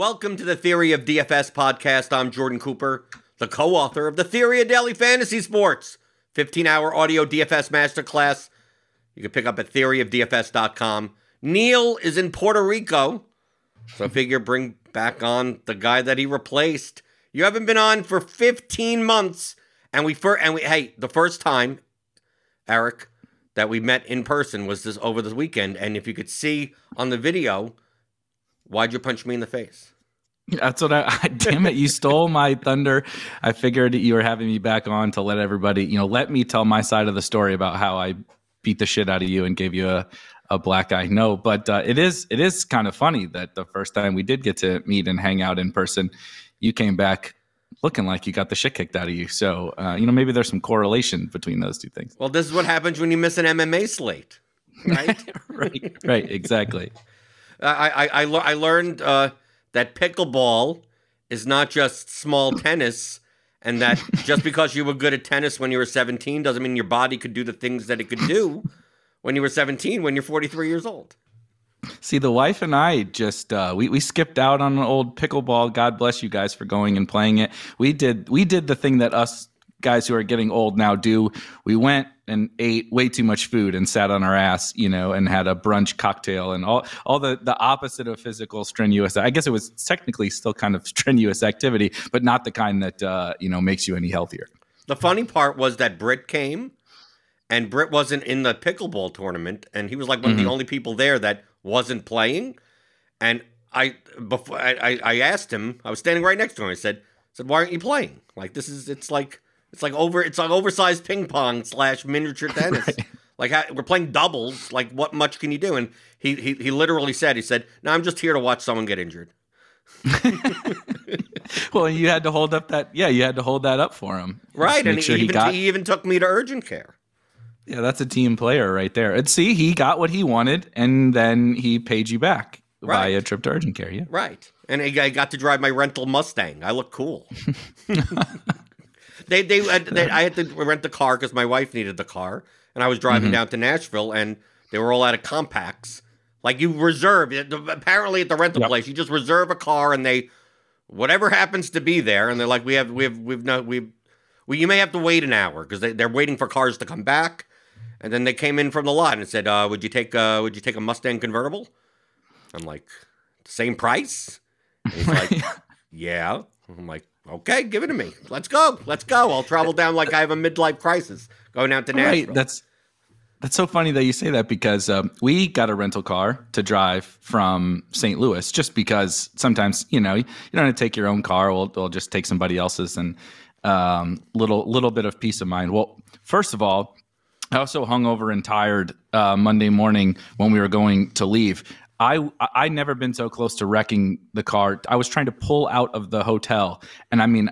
Welcome to the Theory of DFS podcast. I'm Jordan Cooper, the co author of The Theory of Daily Fantasy Sports, 15 hour audio DFS masterclass. You can pick up at theoryofdfs.com. Neil is in Puerto Rico, so I figure bring back on the guy that he replaced. You haven't been on for 15 months, and we fir- and we hey, the first time, Eric, that we met in person was this over the weekend, and if you could see on the video, why'd you punch me in the face? That's what I, damn it, you stole my thunder. I figured you were having me back on to let everybody, you know, let me tell my side of the story about how I beat the shit out of you and gave you a, a black eye. No, but uh, it is, it is kind of funny that the first time we did get to meet and hang out in person, you came back looking like you got the shit kicked out of you. So, uh, you know, maybe there's some correlation between those two things. Well, this is what happens when you miss an MMA slate, right? right, right, exactly. I, I, I, I learned uh, that pickleball is not just small tennis, and that just because you were good at tennis when you were 17 doesn't mean your body could do the things that it could do when you were 17 when you're 43 years old. See, the wife and I just uh, we we skipped out on an old pickleball. God bless you guys for going and playing it. We did we did the thing that us guys who are getting old now do. We went and ate way too much food and sat on our ass, you know, and had a brunch cocktail and all all the the opposite of physical strenuous. I guess it was technically still kind of strenuous activity, but not the kind that uh, you know makes you any healthier. The funny part was that Britt came, and Britt wasn't in the pickleball tournament, and he was like one mm-hmm. of the mm-hmm. only people there that wasn't playing. And I before I, I asked him, I was standing right next to him. I said, I said, why aren't you playing? Like this is it's like it's like over it's like oversized ping pong slash miniature tennis. right. Like we're playing doubles. Like what much can you do? And he he he literally said he said, "No, I'm just here to watch someone get injured." well, you had to hold up that yeah, you had to hold that up for him, right? And sure he, even, he, got... he even took me to urgent care. Yeah, that's a team player right there. And see, he got what he wanted, and then he paid you back right. via trip to urgent care. Yeah, right. And I got to drive my rental Mustang. I look cool. they, they, they, I had to rent the car because my wife needed the car, and I was driving mm-hmm. down to Nashville, and they were all out of compacts. Like you reserve apparently at the rental yep. place, you just reserve a car, and they whatever happens to be there, and they're like, we have, we have, we've no, we, we, you may have to wait an hour because they, they're waiting for cars to come back and then they came in from the lot and said, uh, "Would you take uh, Would you take a Mustang convertible?" I'm like, "Same price." And he's like, "Yeah." I'm like, "Okay, give it to me. Let's go. Let's go. I'll travel down like I have a midlife crisis going out to Nashville." Right. That's that's so funny that you say that because um, we got a rental car to drive from St. Louis just because sometimes you know you don't have to take your own car. We'll, we'll just take somebody else's and um, little little bit of peace of mind. Well, first of all, I also hung over and tired uh, Monday morning when we were going to leave. I I never been so close to wrecking the car. I was trying to pull out of the hotel, and I mean,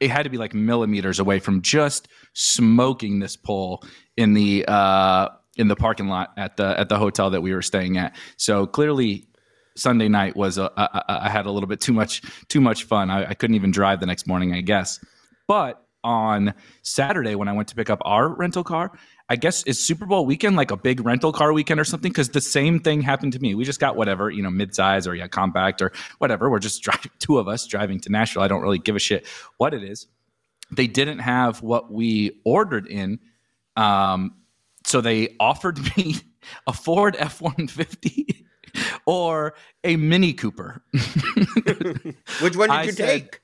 it had to be like millimeters away from just smoking this pole in the uh, in the parking lot at the at the hotel that we were staying at. So clearly, Sunday night was a, I, I had a little bit too much too much fun. I, I couldn't even drive the next morning, I guess. But on Saturday when I went to pick up our rental car, I guess is Super Bowl weekend like a big rental car weekend or something? Because the same thing happened to me. We just got whatever, you know, midsize or yeah, compact or whatever. We're just driving two of us driving to Nashville. I don't really give a shit what it is. They didn't have what we ordered in. Um, so they offered me a Ford F one fifty or a Mini Cooper. Which one did I you said, take?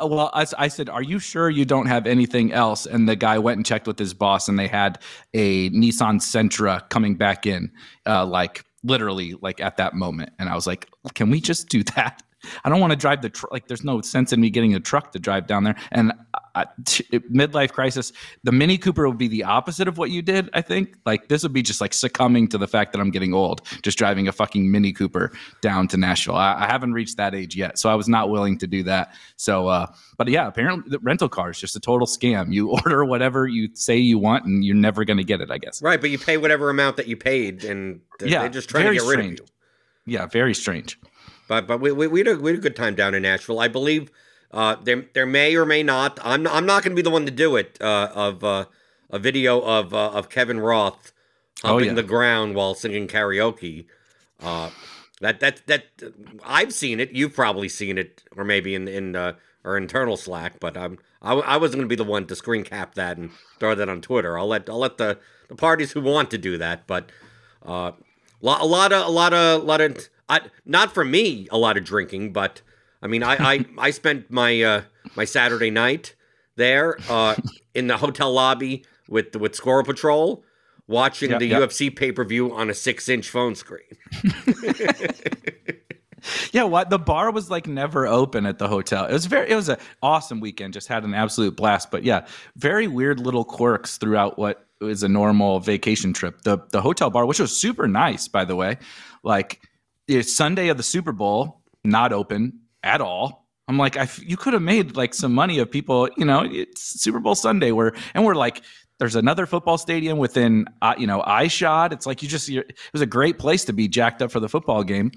Uh, well, I, I, said, "Are you sure you don't have anything else?" And the guy went and checked with his boss, and they had a Nissan Sentra coming back in, uh, like literally, like at that moment. And I was like, "Can we just do that?" I don't want to drive the truck. Like, there's no sense in me getting a truck to drive down there. And midlife crisis, the Mini Cooper would be the opposite of what you did. I think. Like, this would be just like succumbing to the fact that I'm getting old, just driving a fucking Mini Cooper down to Nashville. I, I haven't reached that age yet, so I was not willing to do that. So, uh, but yeah, apparently the rental car is just a total scam. You order whatever you say you want, and you're never going to get it. I guess. Right, but you pay whatever amount that you paid, and yeah, they just try to get rid strange. of you. Yeah, very strange. But but we, we, we, had a, we had a good time down in Nashville. I believe uh, there there may or may not. I'm I'm not going to be the one to do it. Uh, of uh, a video of uh, of Kevin Roth oh, humping oh, yeah. the ground while singing karaoke. Uh, That that that I've seen it. You've probably seen it, or maybe in in uh, our internal Slack. But I'm I, I wasn't going to be the one to screen cap that and throw that on Twitter. I'll let I'll let the the parties who want to do that. But uh, a lot of a lot of a lot of I, not for me a lot of drinking, but I mean I I, I spent my uh, my Saturday night there uh, in the hotel lobby with with Squirrel Patrol watching yep, the yep. UFC pay per view on a six inch phone screen. yeah, what the bar was like never open at the hotel. It was very it was an awesome weekend. Just had an absolute blast. But yeah, very weird little quirks throughout what is a normal vacation trip. The the hotel bar, which was super nice, by the way, like it's Sunday of the Super Bowl, not open at all. I'm like, I, you could have made like some money of people, you know, it's Super Bowl Sunday where, and we're like, there's another football stadium within, uh, you know, eye shot. It's like you just, it was a great place to be jacked up for the football game.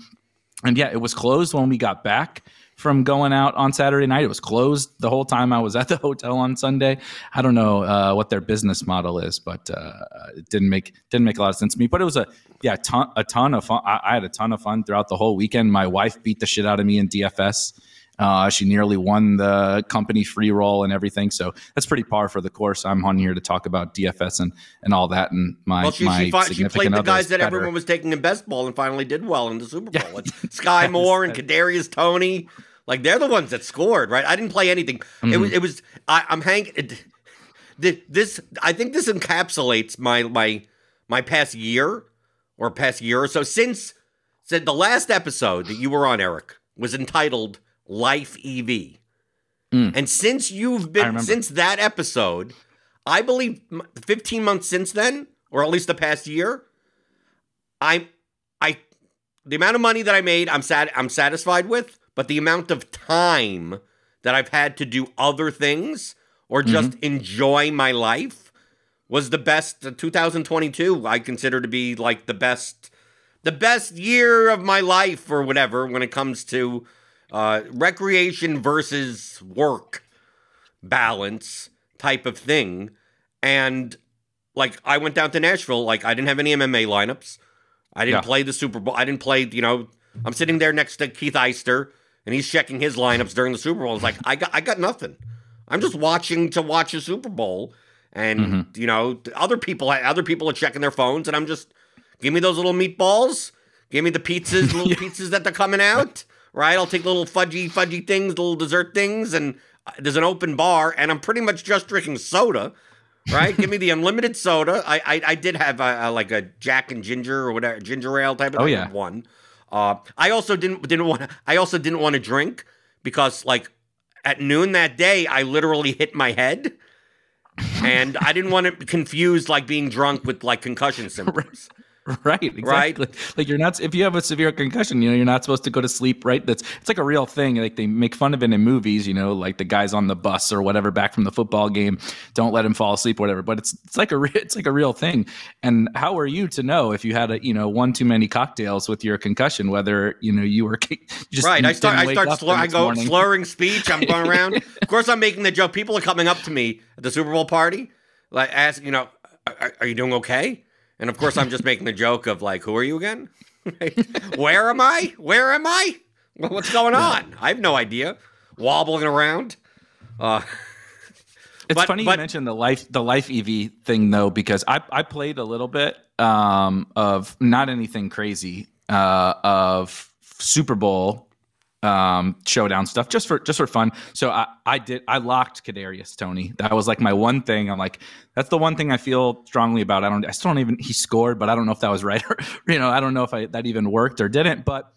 And yeah, it was closed when we got back from going out on Saturday night. It was closed the whole time I was at the hotel on Sunday. I don't know uh, what their business model is, but uh, it didn't make didn't make a lot of sense to me. But it was a yeah ton, a ton of fun. I, I, had a ton of fun throughout the whole weekend. My wife beat the shit out of me in DFS. Uh, she nearly won the company free roll and everything. So that's pretty par for the course. I'm on here to talk about DFS and, and all that. And my, well, she, my she, fought, she played the guys that better. everyone was taking in best ball and finally did well in the Super Bowl. It's Skyy Moore and Kadarius Toney. Like they're the ones that scored, right? I didn't play anything. Mm-hmm. It was, it was, I, am hanging. This, I think this encapsulates my, my, my past year or past year or so since, said the last episode that you were on, Eric, was entitled Life EV. Mm. And since you've been since that episode, I believe 15 months since then, or at least the past year, I'm I the amount of money that I made, I'm sad I'm satisfied with, but the amount of time that I've had to do other things or just mm-hmm. enjoy my life was the best 2022 I consider to be like the best the best year of my life or whatever when it comes to uh, recreation versus work balance type of thing. And like I went down to Nashville, like I didn't have any MMA lineups. I didn't yeah. play the Super Bowl. I didn't play, you know, I'm sitting there next to Keith Eister and he's checking his lineups during the Super Bowl. It's like I got I got nothing. I'm just watching to watch a Super Bowl, and mm-hmm. you know other people other people are checking their phones, and I'm just give me those little meatballs, give me the pizzas, little pizzas that they're coming out right? I'll take little fudgy, fudgy things, little dessert things, and uh, there's an open bar, and I'm pretty much just drinking soda, right? Give me the unlimited soda. I I, I did have a, a, like a Jack and Ginger or whatever ginger ale type of oh, yeah. one. Uh, I also didn't didn't want I also didn't want to drink because like at noon that day I literally hit my head. and I didn't want to confuse like being drunk with like concussion symptoms. Right, exactly. Right? Like you're not if you have a severe concussion, you know, you're not supposed to go to sleep, right? That's it's like a real thing. Like they make fun of it in movies, you know, like the guys on the bus or whatever back from the football game, don't let him fall asleep or whatever. But it's it's like a it's like a real thing. And how are you to know if you had a, you know, one too many cocktails with your concussion whether, you know, you were just Right. I start I start slur, I go morning. slurring speech, I'm going around. of course I'm making the joke. People are coming up to me at the Super Bowl party like ask, you know, are, are you doing okay? And of course, I'm just making the joke of like, who are you again? Where am I? Where am I? What's going on? I have no idea. Wobbling around. Uh, it's but, funny but, you mentioned the life the life EV thing though, because I I played a little bit um, of not anything crazy uh, of Super Bowl um, showdown stuff just for just for fun. So I, I did I locked Kadarius Toney. That was like my one thing. I'm like that's the one thing I feel strongly about. I don't I still don't even he scored, but I don't know if that was right or you know I don't know if I that even worked or didn't. But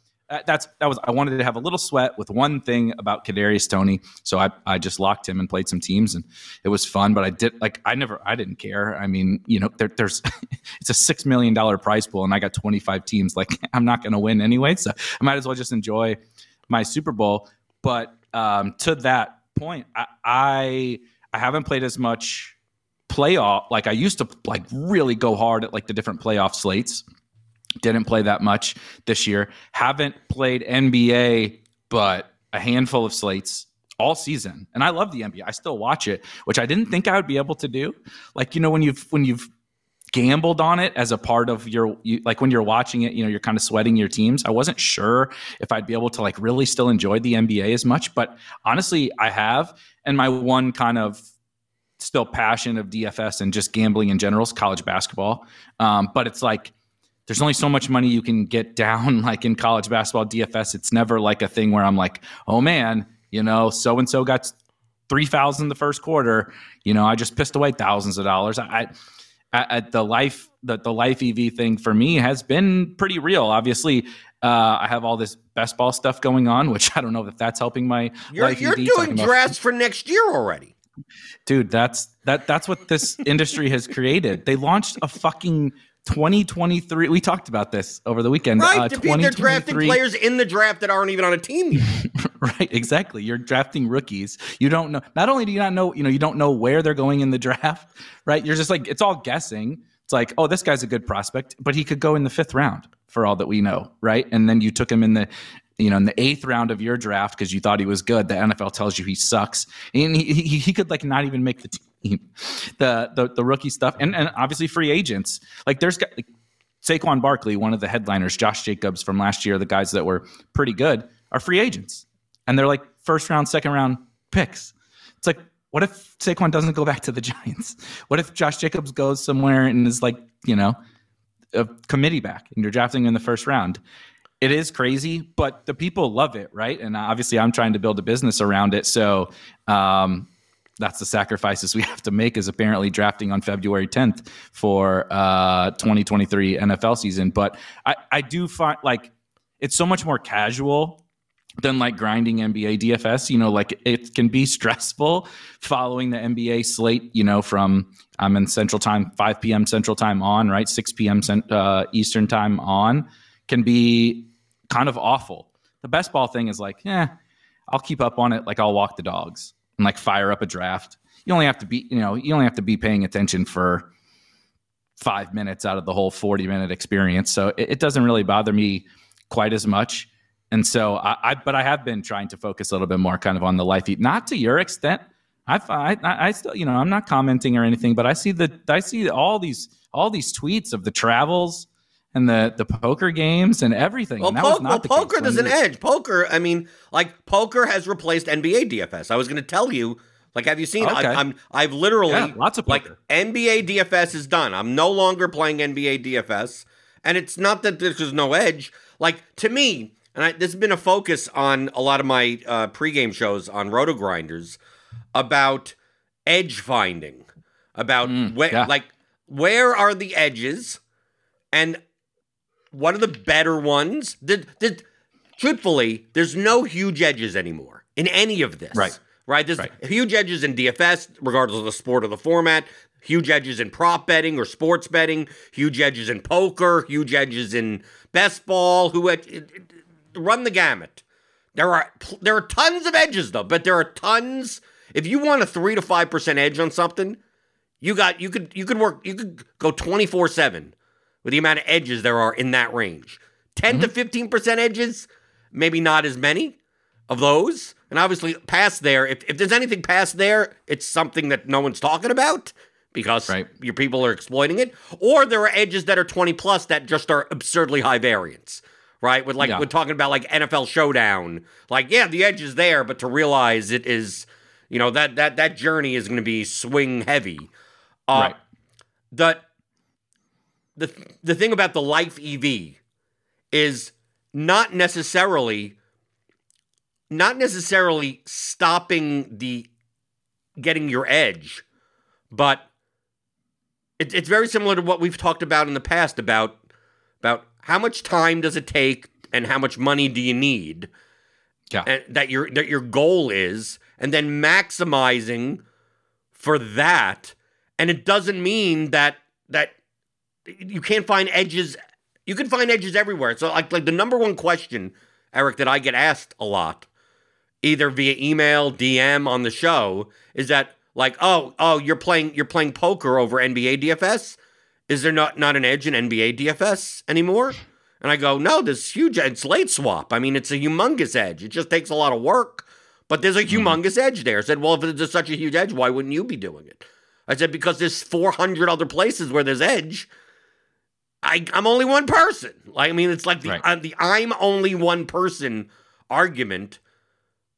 that's that was I wanted to have a little sweat with one thing about Kadarius Toney. So I I just locked him and played some teams and it was fun. But I did like I never I didn't care. I mean you know there, there's it's a six million dollar prize pool and I got 25 teams. Like I'm not going to win anyway, so I might as well just enjoy my Super Bowl. But um, to that point, I, I I haven't played as much playoff like I used to like really go hard at like the different playoff slates. Didn't play that much this year. Haven't played NBA, but a handful of slates all season. And I love the NBA. I still watch it, which I didn't think I would be able to do. Like, you know, when you've when you've gambled on it as a part of your you, like when you're watching it you know you're kind of sweating your teams. I wasn't sure if i'd be able to like really still enjoy the nba as much but honestly i have. And my one kind of still passion of dfs and just gambling in general is college basketball. Um, but it's like there's only so much money you can get down like in college basketball dfs it's never like a thing where i'm like oh man you know so and so got three fouls the first quarter. You know i just pissed away thousands of dollars. I at, the life the, the life EV thing for me has been pretty real. Obviously, uh, I have all this best ball stuff going on, which I don't know if that's helping my you're, life you're EV. doing drafts for next year already, dude. That's that that's what this industry has created. They launched a fucking 2023. We talked about this over the weekend. Right, uh, they're drafting players in the draft that aren't even on a team yet. right, exactly. You're drafting rookies. You don't know. Not only do you not know, you know, you don't know where they're going in the draft. Right, you're just like it's all guessing. It's like, oh, this guy's a good prospect, but he could go in the fifth round for all that we know, right? And then you took him in the you know, in the eighth round of your draft because you thought he was good. The NFL tells you he sucks, and he, he, he could like not even make the team. The the, the rookie stuff, and and obviously free agents. Like there's like, Saquon Barkley, one of the headliners, Josh Jacobs from last year, the guys that were pretty good, are free agents, and they're like first round, second round picks. It's like, what if Saquon doesn't go back to the Giants? What if Josh Jacobs goes somewhere and is like, you know, a committee back, and you're drafting in the first round? it is crazy, but the people love it, right? And obviously, I'm trying to build a business around it. So um, that's the sacrifices we have to make. Is apparently drafting on February 10th for uh, 2023 NFL season. But I, I do find like it's so much more casual than like grinding NBA DFS. You know, like it can be stressful following the NBA slate. You know, from I'm in Central Time, 5 p.m. Central Time on, right, 6 p.m. Uh, Eastern Time on, can be kind of awful. The best ball thing is like, yeah, I'll keep up on it. Like I'll walk the dogs and like fire up a draft. You only have to be, you know, you only have to be paying attention for five minutes out of the whole 40 minute experience. So it, it doesn't really bother me quite as much. And so I, I, but I have been trying to focus a little bit more kind of on the life, eat, not to your extent. I, I, I still, you know, I'm not commenting or anything, but I see the, I see all these, all these tweets of the travels and the the poker games and everything. Well, and po- well poker there's an edge. Poker, I mean, like poker has replaced NBA DFS. I was going to tell you. Like, have you seen? Okay. I, am I've literally yeah, lots of poker. like NBA DFS is done. I'm no longer playing NBA DFS, and it's not that there's no edge. Like to me, and I, this has been a focus on a lot of my uh, pregame shows on RotoGrinders about edge finding, about mm, where, yeah. like where are the edges, and what are the better ones. The, the, truthfully, there's no huge edges anymore in any of this. Right. Right. There's right. huge edges in DFS, regardless of the sport or the format. Huge edges in prop betting or sports betting. Huge edges in poker. Huge edges in best ball. Who run the gamut. There are there are tons of edges though, but there are tons. If you want a three to five percent edge on something, you got you could you could work you could go twenty four seven with the amount of edges there are in that range. 10 mm-hmm. to 15% edges, maybe not as many of those. And obviously, past there, if, if there's anything past there, it's something that no one's talking about because right. your people are exploiting it. Or there are edges that are 20 plus that just are absurdly high variance. Right? With like yeah. we're talking about like NFL showdown. Like, yeah, the edge is there, but to realize it is, you know, that that that journey is gonna be swing heavy. Uh right. the the the thing about the life EV is not necessarily not necessarily stopping the getting your edge, but it, it's very similar to what we've talked about in the past about about how much time does it take and how much money do you need. Yeah. And that your that your goal is, and then maximizing for that. And it doesn't mean that that you can't find edges. You can find edges everywhere. So like like the number one question, Eric, that I get asked a lot, either via email, DM on the show, is that like, oh, oh, you're playing you're playing poker over NBA DFS. Is there not not an edge in NBA DFS anymore? And I go, no, this huge. It's late swap. I mean, it's a humongous edge. It just takes a lot of work, but there's a mm-hmm. humongous edge there. I said, well, if there's such a huge edge, why wouldn't you be doing it? I said, because there's 400 other places where there's edge. I, I'm only one person. Like, I mean, it's like the, Right. uh, the I'm only one person argument,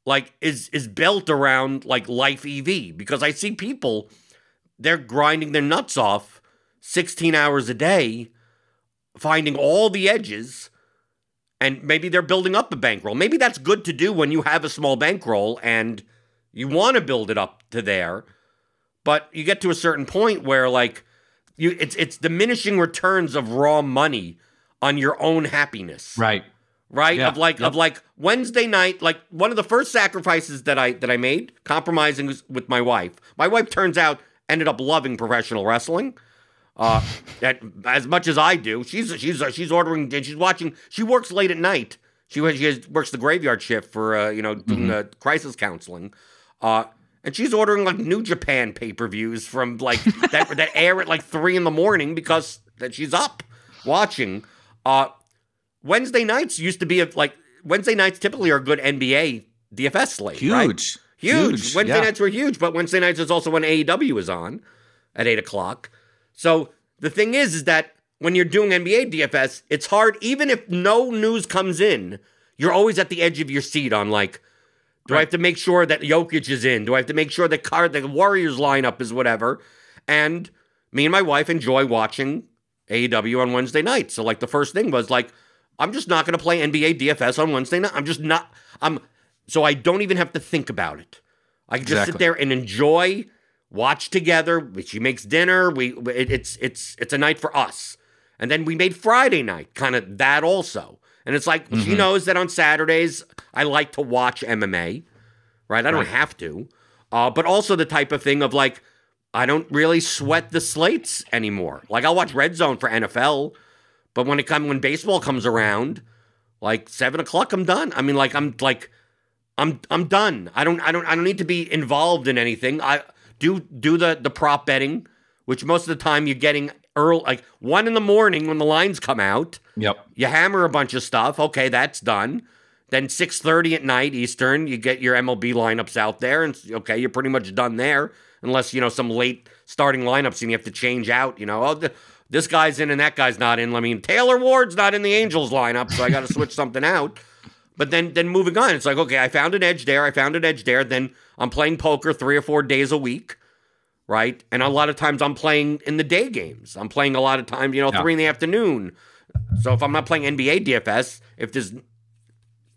like, is is built around like life EV because I see people, they're grinding their nuts off 16 hours a day, finding all the edges, and maybe they're building up a bankroll. Maybe that's good to do when you have a small bankroll and you want to build it up to there, but you get to a certain point where like you it's it's diminishing returns of raw money on your own happiness Right. right Yeah, of like yep. of like wednesday night like one of the first sacrifices that i that i made compromising with my wife my wife turns out ended up loving professional wrestling uh that, as much as i do she's she's she's ordering and she's watching she works late at night she, she has, works the graveyard shift for uh, you know doing Mm-hmm. the crisis counseling uh and she's ordering like New Japan pay per views from like that that air at like three in the morning because that she's up watching. Uh, Wednesday nights used to be a, like Wednesday nights typically are good NBA DFS slate. Huge. right? huge. Huge, Wednesday yeah. nights were huge, but Wednesday nights is also when AEW is on at eight o'clock. So the thing is, is that when you're doing NBA DFS, it's hard. Even if no news comes in, you're always at the edge of your seat on like, do I have to make sure that Jokic is in? Do I have to make sure that car the Warriors lineup is whatever? And me and my wife enjoy watching AEW on Wednesday night. So like the first thing was like, I'm just not going to play NBA DFS on Wednesday night. I'm just not. I'm so I don't even have to think about it. I can just sit there and enjoy, watch together. She makes dinner. We it, it's it's it's a night for us. And then we made Friday night kind of that also. And it's like she knows that on Saturdays I like to watch MMA, right? I don't Right. have to, uh, but also the type of thing of like I don't really sweat the slates anymore. Like I'll watch Red Zone for NFL, but when it come when baseball comes around, like seven o'clock, I'm done. I mean, like I'm like I'm I'm done. I don't I don't I don't need to be involved in anything. I do do the the prop betting, which most of the time you're getting early, like one in the morning when the lines come out. Yep. You hammer a bunch of stuff. Okay, that's done. Then 6:30 at night Eastern, you get your MLB lineups out there, and okay, you're pretty much done there, unless you know some late starting lineups and you have to change out. You know, oh, th- this guy's in and that guy's not in. I mean, Taylor Ward's not in the Angels lineup, so I got to switch something out. But then, then moving on, it's like okay, I found an edge there. I found an edge there. Then I'm playing poker three or four days a week, right? And a lot of times I'm playing in the day games. I'm playing a lot of times, you know, Yeah. three in the afternoon. So if I'm not playing NBA DFS, if there's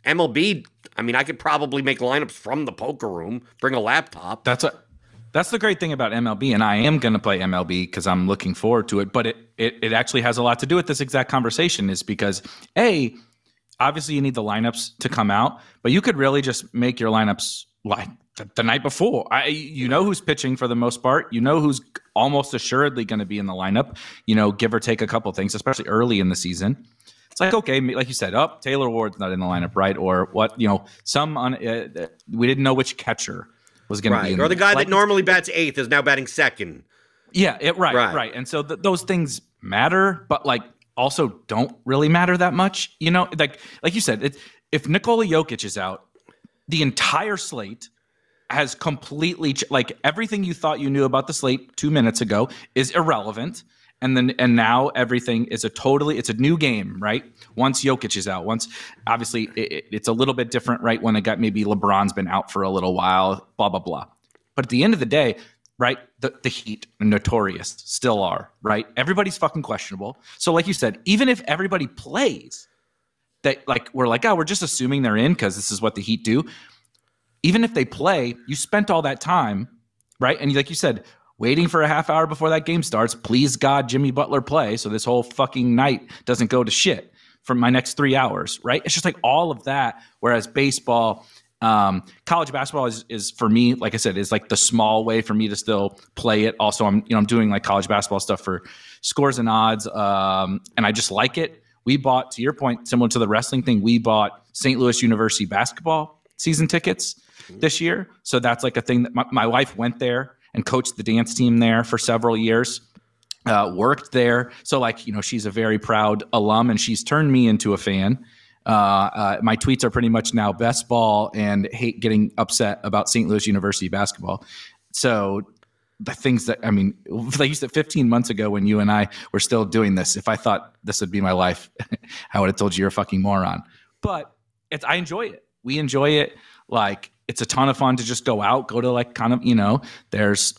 MLB, I mean, I could probably make lineups from the poker room, bring a laptop. That's what. That's the great thing about MLB, and I am going to play MLB because I'm looking forward to it. But it, it it actually has a lot to do with this exact conversation, is because a obviously you need the lineups to come out, but you could really just make your lineups like the, the night before. I you know who's pitching for the most part, you know who's almost assuredly going to be in the lineup. You know, give or take a couple things, especially early in the season. It's like okay, like you said, up Taylor Ward's not in the lineup, right? Or what? You know, some on uh, we didn't know which catcher was going to be Right. in Or the there. guy Like, that normally bats eighth is now batting second. yeah, it, right, Right. right, And so th- those things matter, but like also don't really matter that much. You know, like like you said, it, if Nikola Jokic is out, the entire slate has completely ch- like everything you thought you knew about the slate two minutes ago is irrelevant. And then and now everything is a totally it's a new game, right? Once Jokic is out, once obviously it, it- it's a little bit different, right? When it got maybe LeBron's been out for a little while, blah blah blah. But at the end of the day, right? The the Heat, notorious, still are, right? Everybody's fucking questionable. So, like you said, even if everybody plays, that like we're like, oh, we're just assuming they're in because this is what the Heat do. Even if they play, you spent all that time, right? And like you said, waiting for a half hour before that game starts. Please God, Jimmy Butler play, so this whole fucking night doesn't go to shit for my next three hours, right? It's just like all of that. Whereas baseball, um, college basketball is, is for me, like I said, is like the small way for me to still play it. Also, I'm you know I'm doing like college basketball stuff for scores and odds, um, and I just like it. We bought, to your point, similar to the wrestling thing, we bought St. Louis University basketball season tickets this year. So that's like a thing that my, my wife went there and coached the dance team there for several years uh, worked there. So, like, you know, she's a very proud alum and she's turned me into a fan. Uh, uh, my tweets are pretty much now best ball and hate getting upset about St. Louis University basketball. So, the things that I mean, like you said, 15 months ago when you and I were still doing this, if I thought this would be my life, I would have told you you're a fucking moron. But it's I enjoy it. We enjoy it. Like it's a ton of fun to just go out, go to like kind of you know, there's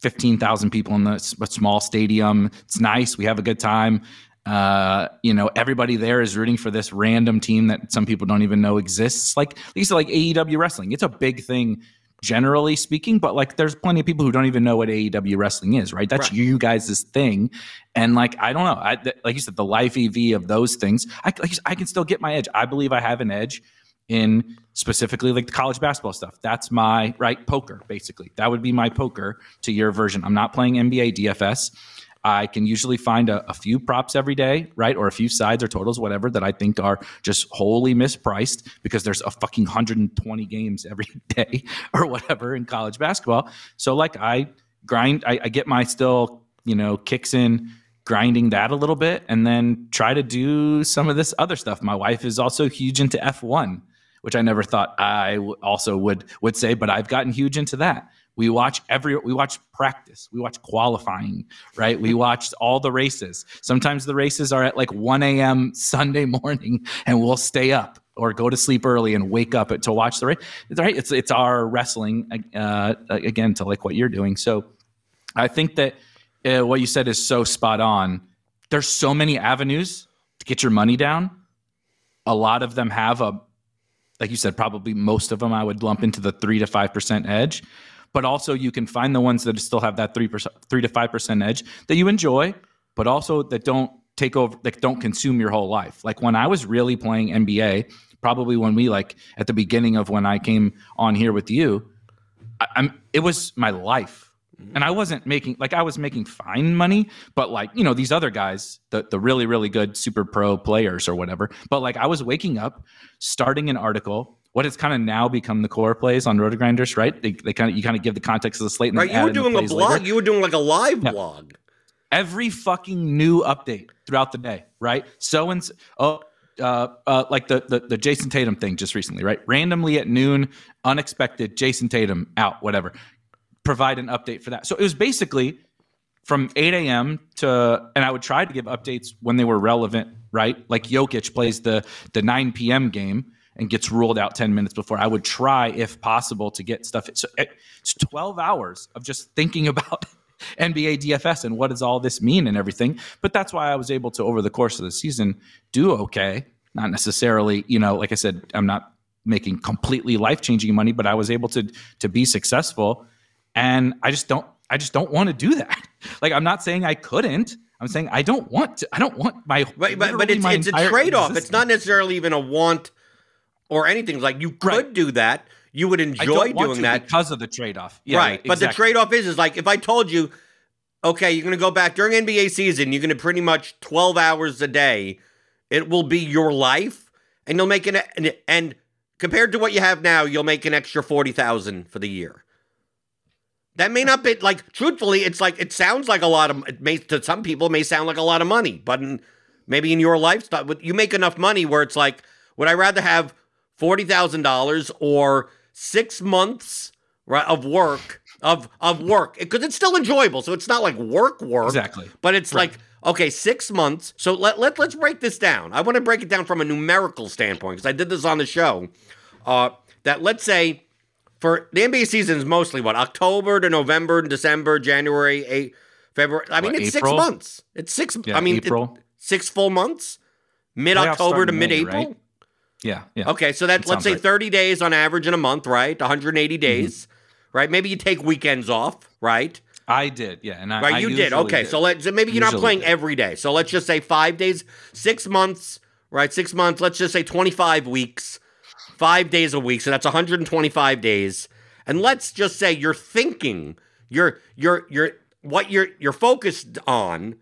15,000 people in the small stadium. It's nice. We have a good time. Uh, you know, everybody there is rooting for this random team that some people don't even know exists. Like, at least like AEW wrestling, it's a big thing generally speaking, but like there's plenty of people who don't even know what AEW wrestling is, right? That's right. you guys' thing. And like, I don't know. I, th- like you said, the life EV of those things, I, like, I can still get my edge. I believe I have an edge in specifically like the college basketball stuff. That's my right poker, basically. That would be my poker to your version. I'm not playing NBA DFS. I can usually find a, a, few props every day, right? Or a few sides or totals, whatever, that I think are just wholly mispriced because there's a fucking 120 games every day or whatever in college basketball. So, like, I grind, I, I get my still, you know, kicks in grinding that a little bit and then try to do some of this other stuff. My wife is also huge into F1, which I never thought I also would would say, but I've gotten huge into that. We watch every we watch practice, we watch qualifying, right? We watched all the races. Sometimes the races are at like 1 a.m. Sunday morning, and we'll stay up or go to sleep early and wake up to watch the race. Right? It's it's our wrestling uh, again to like what you're doing. So I think that uh, what you said is so spot on. There's so many avenues to get your money down. A lot of them have a, like you said, probably most of them I would lump into the three to five percent edge but also you can find the ones that still have that three percent, three to five percent edge that you enjoy, but also that don't take over, that don't consume your whole life. Like when I was really playing NBA, probably when we like at the beginning of when I came on here with you, I, am it was my life. And I wasn't making like I was making fine money, but like you know these other guys, the the really really good super pro players or whatever. But like I was waking up, starting an article, what has kind of now become the core plays on RotoGrinders, right? They, they kind of you kind of give the context of the slate. And right, you were doing a blog. Later. You were doing like a live yeah. blog. Every fucking new update throughout the day, right? So and oh, uh, uh, like the, the the Jayson Tatum thing just recently, right? Randomly at noon, unexpected, Jayson Tatum out, whatever. Provide an update for that. So it was basically from 8 a.m. to, and I would try to give updates when they were relevant, right? Like Jokic plays the the 9 p.m. game and gets ruled out 10 minutes before. I would try, if possible, to get stuff. So eh, it's 12 hours of just thinking about NBA DFS and what does all this mean and everything. But that's why I was able to, over the course of the season, do okay. Not necessarily, you know, like I said, I'm not making completely life changing money, but I was able to to be successful. And I just don't, I just don't want to do that. Like I'm not saying I couldn't. I'm saying I don't want to. I don't want my. Right, but, but it's, it's a trade off. It's not necessarily even a want or anything. Like you could right. do that. You would enjoy doing that because of the trade off. Yeah, right. Exactly. But the trade off is is like if I told you, okay, you're going to go back during NBA season, you're going to pretty much 12 hours a day. It will be your life, and you'll make an and, and compared to what you have now, you'll make an extra forty thousand for the year. That may not be like truthfully, it's like it sounds like a lot of it may to some people may sound like a lot of money, but in, maybe in your lifestyle, you make enough money where it's like, would I rather have $40,000 or six months right, of work of of work because it's still enjoyable. So it's not like work work. Exactly. But it's right. like okay, six months. So let, let let's break this down. I want to break it down from a numerical standpoint because I did this on the show. Uh, that let's say for the NBA season is mostly what October to November, and December, January, eight, February. I mean, what, it's April? six months. It's six. Yeah, I mean, April. six full months. Mid October to mid April. Right? Yeah, yeah. Okay, so that let's say right. 30 days on average in a month, right? 180 mm-hmm. days, mm-hmm. right? Maybe you take weekends off, right? I did, yeah. And I, right, I you did. Okay, did. so let so maybe you're usually not playing did. every day. So let's just say five days, six months, right? Six months. Let's just say 25 weeks, five days a week. So that's 125 days. And let's just say you're thinking, you're you're you're what you're you're focused on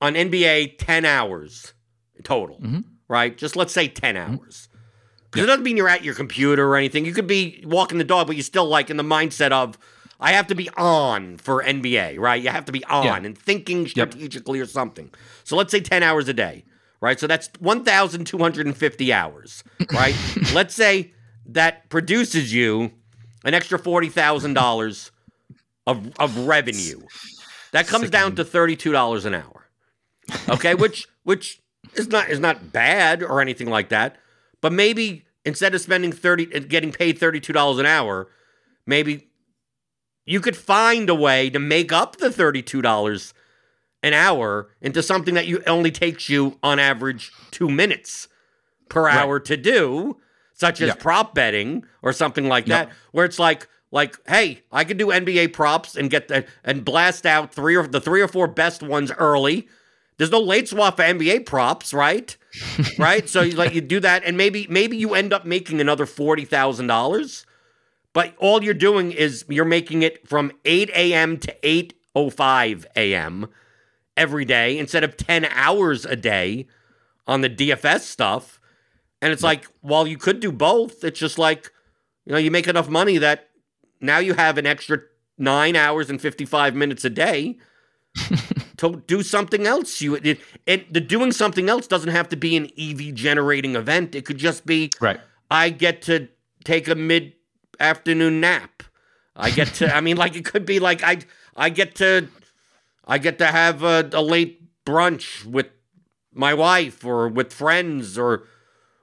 on NBA 10 hours total. Mm-hmm right? Just let's say 10 mm-hmm. hours. Because yep. it doesn't mean you're at your computer or anything. You could be walking the dog, but you're still like in the mindset of, I have to be on for NBA, right? You have to be on yeah. and thinking strategically yep. or something. So let's say 10 hours a day, right? So that's 1,250 hours, right? let's say that produces you an extra $40,000 of of revenue. That comes down to thirty two dollars an hour. Okay, which which is not is not bad or anything like that, but maybe instead of spending thirty uh, getting paid thirty two dollars an hour, maybe you could find a way to make up the thirty two dollars an hour into something that you only takes you on average two minutes per right. hour to do, such as yeah. prop betting or something like that, where it's like like, hey, I could do NBA props and get the and blast out three or the three or four best ones early. There's no late swap for NBA props, right? right? So you like you do that, and maybe maybe you end up making another forty thousand dollars. But all you're doing is you're making it from 8 a.m. to 8:05 a.m. every day instead of 10 hours a day on the DFS stuff. And it's like, while you could do both, it's just like, you know, you make enough money that now you have an extra nine hours and 55 minutes a day to do something else. You it, it, the doing something else doesn't have to be an EV generating event. It could just be right. I get to take a mid afternoon nap. I get to. I mean, like it could be like I I get to I get to have a, a late brunch with my wife or with friends or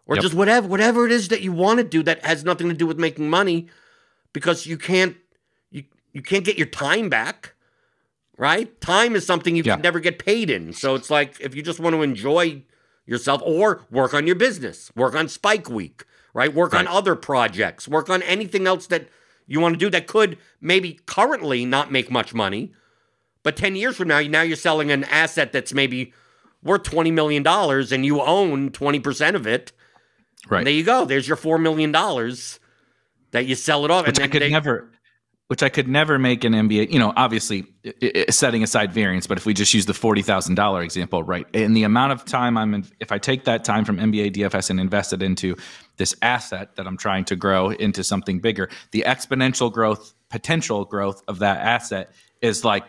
or yep. just whatever whatever it is that you want to do that has nothing to do with making money because you can't you you can't get your time back right time is something you yeah. can never get paid in so it's like if you just want to enjoy yourself or work on your business work on spike week right work right. on other projects work on anything else that you want to do that could maybe currently not make much money but 10 years from now now you're selling an asset that's maybe worth 20 million dollars and you own 20% of it right and there you go there's your 4 million dollars that you sell it off. Which I could they, never, which I could never make an NBA. You know, obviously it, it, setting aside variance, but if we just use the forty thousand dollar example, right? In the amount of time I'm in, if I take that time from NBA DFS and invest it into this asset that I'm trying to grow into something bigger, the exponential growth potential growth of that asset is like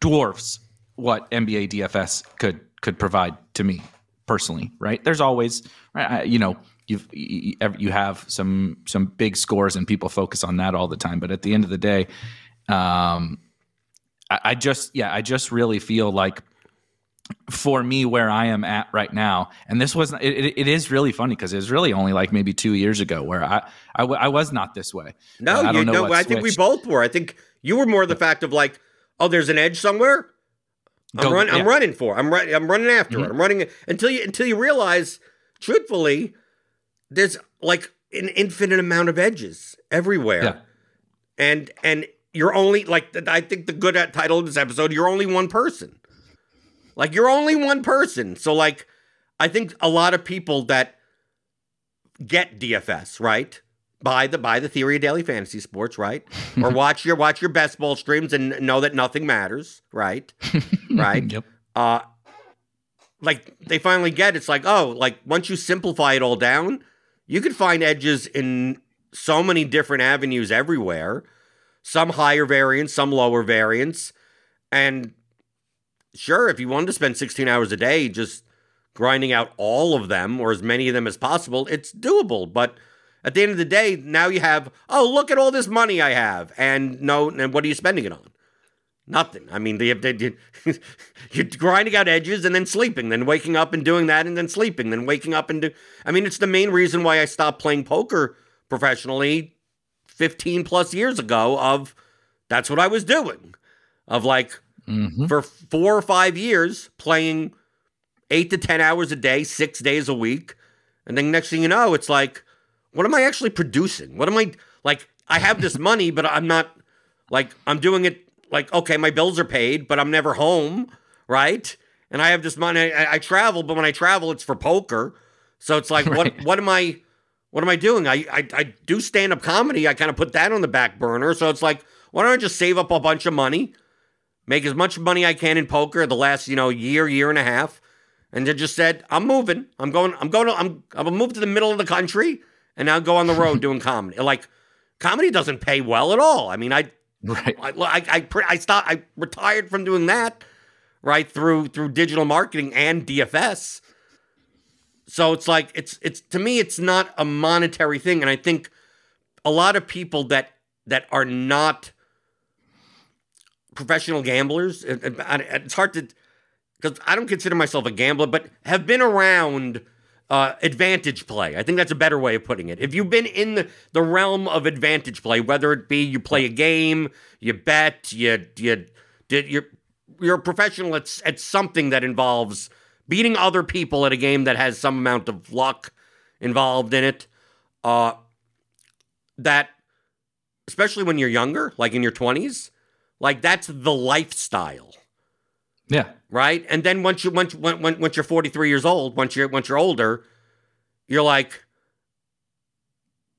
dwarfs what NBA DFS could could provide to me personally, right? There's always, right, you know, you've you have some some big scores and people focus on that all the time. But at the end of the day, um, I, I just yeah, I just really feel like for me where I am at right now, and this was it, it is really funny because it was really only like maybe two years ago where I I, I was not this way. No, I don't you know. I think we both were. I think you were more the fact of like, oh, there's an edge somewhere. I'm, Go, run, yeah. I'm running for. I'm running. I'm running after mm-hmm. it. I'm running until you until you realize, truthfully, there's like an infinite amount of edges everywhere. Yeah. And and you're only like I think the good title of this episode, you're only one person. Like you're only one person. So like I think a lot of people that get DFS, right? Buy the buy the theory of daily fantasy sports, right? or watch your watch your best ball streams and know that nothing matters, right? right? Yep. Uh like they finally get it's like, oh, like once you simplify it all down, you could find edges in so many different avenues everywhere, some higher variance, some lower variance. And sure, if you wanted to spend 16 hours a day just grinding out all of them or as many of them as possible, it's doable. But at the end of the day, now you have, oh, look at all this money I have. And no, and what are you spending it on? Nothing. I mean, they, they, you're grinding out edges and then sleeping, then waking up and doing that, and then sleeping, then waking up and do. I mean, it's the main reason why I stopped playing poker professionally 15 plus years ago. Of that's what I was doing. Of like mm-hmm. for four or five years playing eight to 10 hours a day, six days a week. And then next thing you know, it's like, what am I actually producing? What am I like? I have this money, but I'm not like, I'm doing it like okay, my bills are paid, but I'm never home, right? And I have this money. I, I travel, but when I travel, it's for poker. So it's like, right. what what am I what am I doing? I I, I do stand up comedy. I kind of put that on the back burner. So it's like, why don't I just save up a bunch of money, make as much money I can in poker the last you know year year and a half, and then just said, I'm moving. I'm going. I'm going. To, I'm I'm gonna move to the middle of the country and now go on the road doing comedy. Like comedy doesn't pay well at all. I mean, I Right. I, I, I, I stopped. I retired from doing that, right through through digital marketing and DFS. So it's like it's it's to me it's not a monetary thing, and I think a lot of people that that are not professional gamblers. It, it, it's hard to because I don't consider myself a gambler, but have been around uh, advantage play. I think that's a better way of putting it. If you've been in the, the realm of advantage play, whether it be you play a game, you bet, you you did you're you're a professional at at something that involves beating other people at a game that has some amount of luck involved in it. Uh, that especially when you're younger, like in your twenties, like that's the lifestyle. Yeah. Right. And then once you once when, once you're 43 years old, once you're once you're older, you're like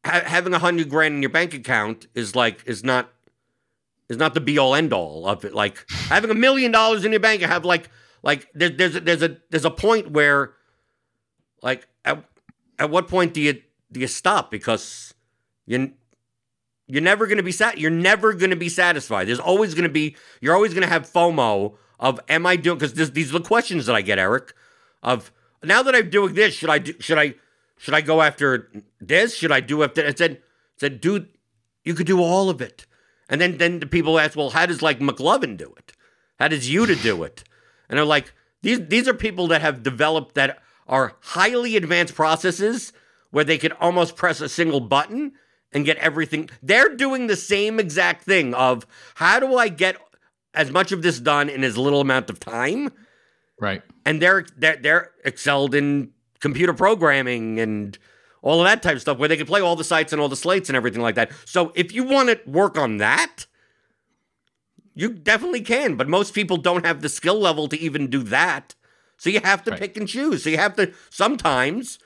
ha- having a hundred grand in your bank account is like is not is not the be all end all of it. Like having a million dollars in your bank, you have like like there, there's a, there's a there's a point where like at, at what point do you do you stop because you you're never going to be sat you're never going to be satisfied. There's always going to be you're always going to have FOMO of am I doing because these are the questions that I get, Eric. Of now that I'm doing this, should I do, should I should I go after this? Should I do after? I said said, dude, you could do all of it. And then then the people ask, well, how does like McLovin do it? How does you to do it? And they're like, these these are people that have developed that are highly advanced processes where they could almost press a single button and get everything. They're doing the same exact thing of how do I get as much of this done in as little amount of time. Right. And they're they're they're excelled in computer programming and all of that type of stuff where they can play all the sites and all the slates and everything like that. So if you want to work on that, you definitely can, but most people don't have the skill level to even do that. So you have to right. pick and choose. So you have to sometimes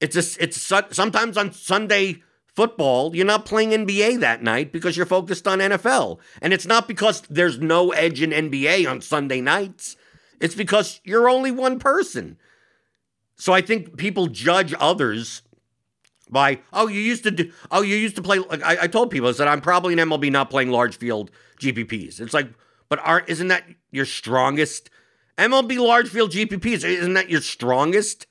it's a, it's sometimes on Sunday football, you're not playing NBA that night because you're focused on NFL. And it's not because there's no edge in NBA on Sunday nights. It's because you're only one person. So I think people judge others by oh you used to do oh you used to play like I, I told people I said I'm probably in MLB not playing large field GPPs. It's like but aren't isn't that your strongest MLB large field GPPs? Isn't that your strongest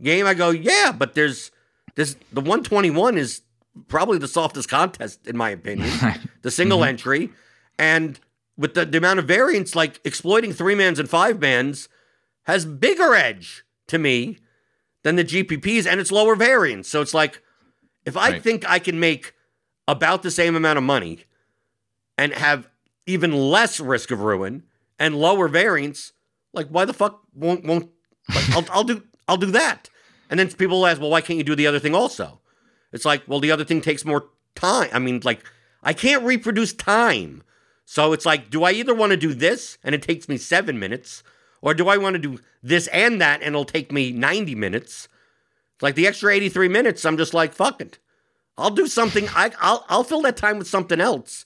game? I go yeah, but there's this the 121 is probably the softest contest in my opinion. the single mm-hmm. entry and with the, the amount of variance, like exploiting three mans and five mans has bigger edge to me than the GPPs and it's lower variance. So it's like if I right. think I can make about the same amount of money and have even less risk of ruin and lower variance, like why the fuck won't won't like, I'll, I'll do I'll do that. And then people will ask, well, why can't you do the other thing also? It's like, well, the other thing takes more time. I mean, like, I can't reproduce time. So it's like, do I either want to do this and it takes me seven minutes, or do I want to do this and that and it'll take me 90 minutes? It's like the extra 83 minutes, I'm just like, fuck it. I'll do something. I, I'll, I'll fill that time with something else.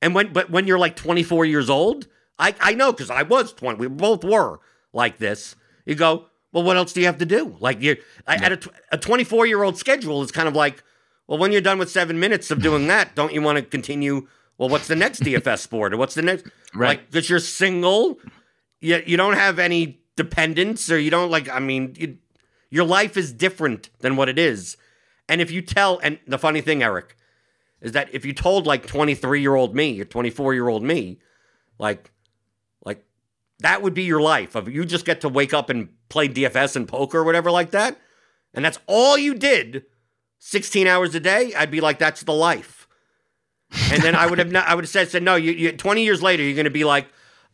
And when, but when you're like 24 years old, I, I know because I was 20, we both were like this. You go, well, what else do you have to do? Like you yeah. at a 24 year old schedule, is kind of like, well, when you're done with seven minutes of doing that, don't you want to continue? Well, what's the next DFS sport or what's the next? Right. Like, because you're single, you, you don't have any dependents or you don't like, I mean, you, your life is different than what it is. And if you tell, and the funny thing, Eric, is that if you told like 23 year old me or 24 year old me, like, like that would be your life of you just get to wake up and play DFS and poker or whatever like that, and that's all you did 16 hours a day, I'd be like, that's the life. And then I would have, not, I would have said, said no, you, you 20 years later, you're going to be like,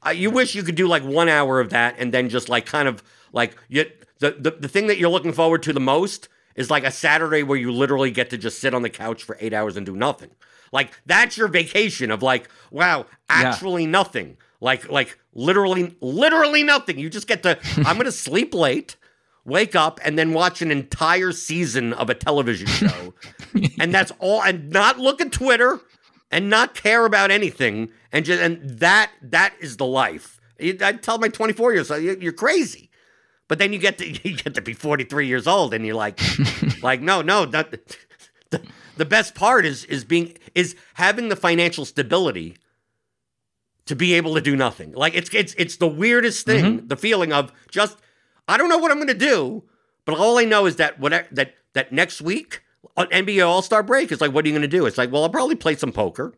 uh, you wish you could do like one hour of that and then just like kind of like you, the, the, the thing that you're looking forward to the most is like a Saturday where you literally get to just sit on the couch for eight hours and do nothing. Like that's your vacation of like, wow, actually yeah. nothing. Like, like literally, literally nothing. You just get to, I'm going to sleep late, wake up, and then watch an entire season of a television show. and that's all, and not look at Twitter and not care about anything. And just, and that, that is the life. I tell my 24 years old, you're crazy. But then you get to you get to be 43 years old, and you're like, like no, no. That, the, the best part is is being is having the financial stability to be able to do nothing. Like it's it's it's the weirdest thing, mm-hmm. the feeling of just I don't know what I'm going to do, but all I know is that what that that next week on NBA All Star break is like, what are you going to do? It's like, well, I'll probably play some poker.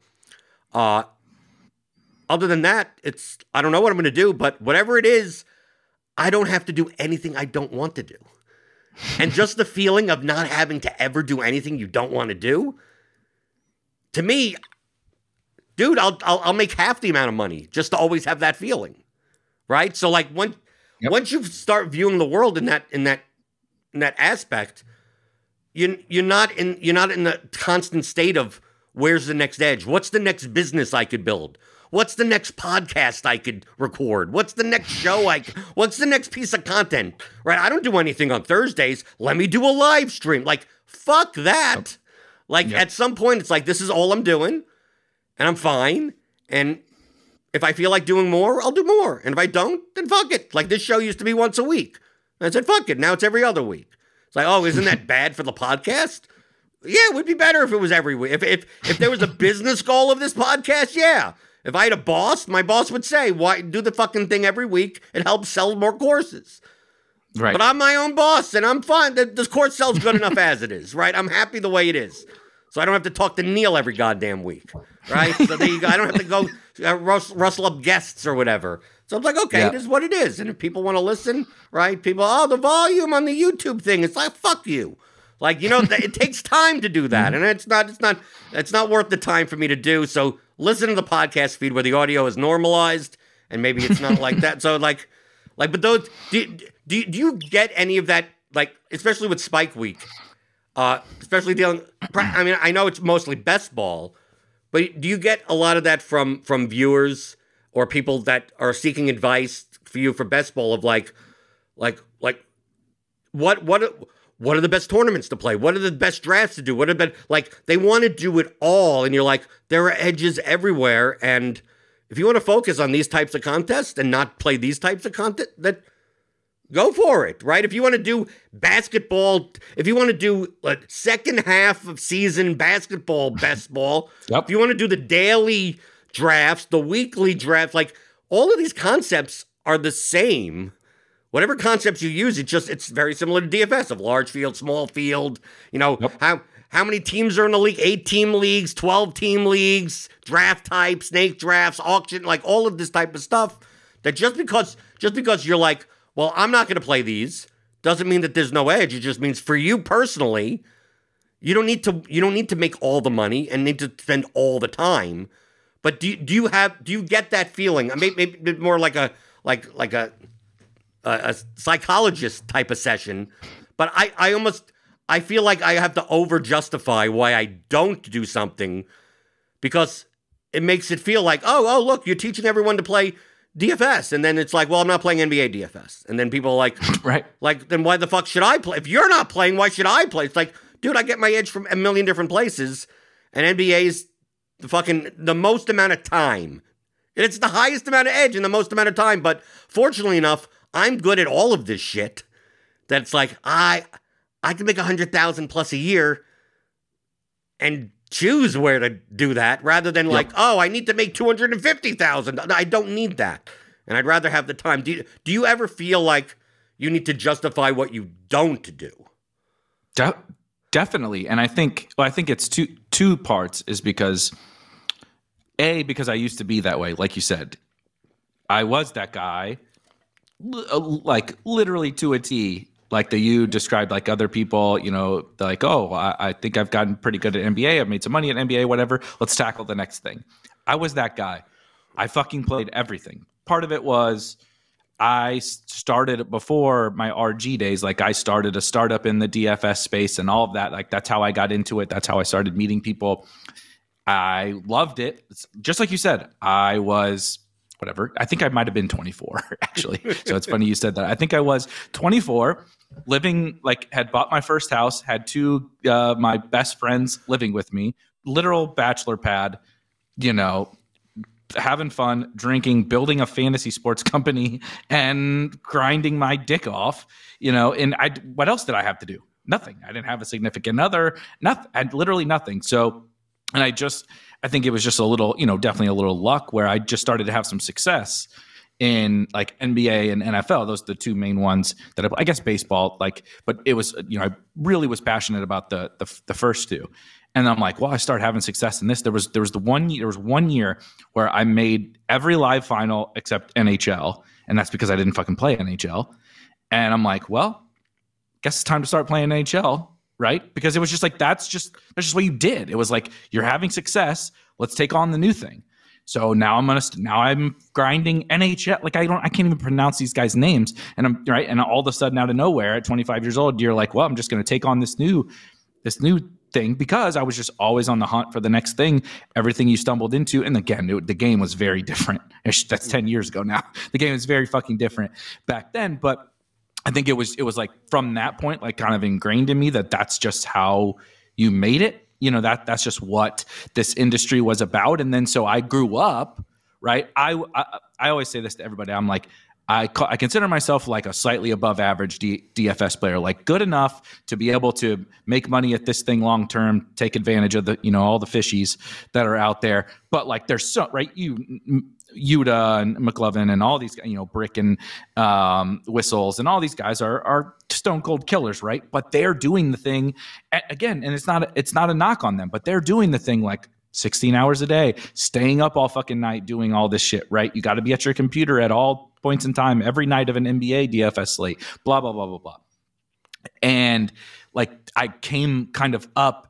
Uh, other than that, it's I don't know what I'm going to do, but whatever it is, I don't have to do anything I don't want to do. and just the feeling of not having to ever do anything you don't want to do, to me, dude, I'll, I'll, I'll make half the amount of money just to always have that feeling, right? So like when yep. once you start viewing the world in that in that in that aspect, you you're not in you're not in the constant state of where's the next edge? What's the next business I could build? What's the next podcast I could record? What's the next show I What's the next piece of content? Right? I don't do anything on Thursdays. Let me do a live stream. Like fuck that. Like yep. at some point it's like this is all I'm doing and I'm fine and if I feel like doing more, I'll do more. And if I don't, then fuck it. Like this show used to be once a week. I said, fuck it. Now it's every other week. It's like, oh, isn't that bad for the podcast? Yeah, it would be better if it was every week. If if if there was a business goal of this podcast, yeah. If I had a boss, my boss would say, "Why do the fucking thing every week? It helps sell more courses." Right. But I'm my own boss, and I'm fine. This course sells good enough as it is, right? I'm happy the way it is, so I don't have to talk to Neil every goddamn week, right? so there you go. I don't have to go uh, rustle up guests or whatever. So I'm like, okay, yeah. it is what it is. And if people want to listen, right? People, oh, the volume on the YouTube thing. It's like, fuck you. Like, you know, it takes time to do that. Mm-hmm. And it's not, it's not, it's not worth the time for me to do. So listen to the podcast feed where the audio is normalized and maybe it's not like that. So like, like, but those, do, do, do you get any of that? Like, especially with Spike Week, uh, especially dealing, I mean, I know it's mostly best ball, but do you get a lot of that from, from viewers? or people that are seeking advice for you for best ball of like like like what what what are the best tournaments to play? What are the best drafts to do? What are the like they want to do it all and you're like there are edges everywhere and if you want to focus on these types of contests and not play these types of content that go for it, right? If you want to do basketball, if you want to do a second half of season basketball best ball, yep. if you want to do the daily drafts, the weekly drafts, like all of these concepts are the same. Whatever concepts you use, it just it's very similar to DFS of large field, small field. You know yep. how how many teams are in the league? Eight team leagues, twelve team leagues, draft type, snake drafts, auction, like all of this type of stuff. That just because just because you're like, well, I'm not going to play these, doesn't mean that there's no edge. It just means for you personally, you don't need to you don't need to make all the money and need to spend all the time but do you, do you have do you get that feeling? Maybe, maybe more like a like like a, a a psychologist type of session. But I I almost I feel like I have to over justify why I don't do something because it makes it feel like oh oh look you're teaching everyone to play DFS and then it's like well I'm not playing NBA DFS and then people are like right like then why the fuck should I play if you're not playing why should I play it's like dude I get my edge from a million different places and NBA's the fucking the most amount of time. It's the highest amount of edge in the most amount of time. But fortunately enough, I'm good at all of this shit. That's like I I can make a hundred thousand plus a year and choose where to do that rather than yep. like, oh, I need to make two hundred and fifty thousand. I don't need that. And I'd rather have the time. Do you, do you ever feel like you need to justify what you don't do? De- definitely. And I think well, I think it's two two parts is because a, because I used to be that way, like you said. I was that guy, uh, like literally to a T, like the you described, like other people, you know, like, oh, I, I think I've gotten pretty good at NBA. I've made some money at NBA, whatever. Let's tackle the next thing. I was that guy. I fucking played everything. Part of it was I started before my RG days. Like I started a startup in the DFS space and all of that. Like that's how I got into it. That's how I started meeting people. I loved it. Just like you said, I was whatever. I think I might have been 24 actually. So it's funny you said that. I think I was 24, living like had bought my first house, had two uh, my best friends living with me, literal bachelor pad, you know, having fun, drinking, building a fantasy sports company, and grinding my dick off. You know, and I what else did I have to do? Nothing. I didn't have a significant other. Nothing. I literally nothing. So and I just, I think it was just a little, you know, definitely a little luck where I just started to have some success in like NBA and NFL. Those are the two main ones that I, I guess baseball, like, but it was, you know, I really was passionate about the, the, the first two. And I'm like, well, I started having success in this. There was there was the one there was one year where I made every live final except NHL, and that's because I didn't fucking play NHL. And I'm like, well, guess it's time to start playing NHL, right? Because it was just like that's just that's just what you did. It was like you're having success, let's take on the new thing. So now I'm gonna now I'm grinding NHL. Like I don't I can't even pronounce these guys' names, and I'm right. And all of a sudden, out of nowhere, at 25 years old, you're like, well, I'm just gonna take on this new this new thing because I was just always on the hunt for the next thing. Everything you stumbled into, and again, it, the game was very different. That's ten years ago now. The game was very fucking different back then, but I think it was it was like from that point, like kind of ingrained in me that that's just how you made it. You know that that's just what this industry was about. And then so I grew up, right? I I, I always say this to everybody. I'm like I, I consider myself like a slightly above average D, DFS player, like good enough to be able to make money at this thing long term, take advantage of the you know all the fishies that are out there. But like there's so right you Yuta and McLovin and all these you know Brick and um, Whistles and all these guys are are stone cold killers, right? But they're doing the thing again, and it's not it's not a knock on them, but they're doing the thing like 16 hours a day, staying up all fucking night doing all this shit, right? You got to be at your computer at all points in time every night of an NBA DFS slate, blah, blah, blah, blah, blah. And like I came kind of up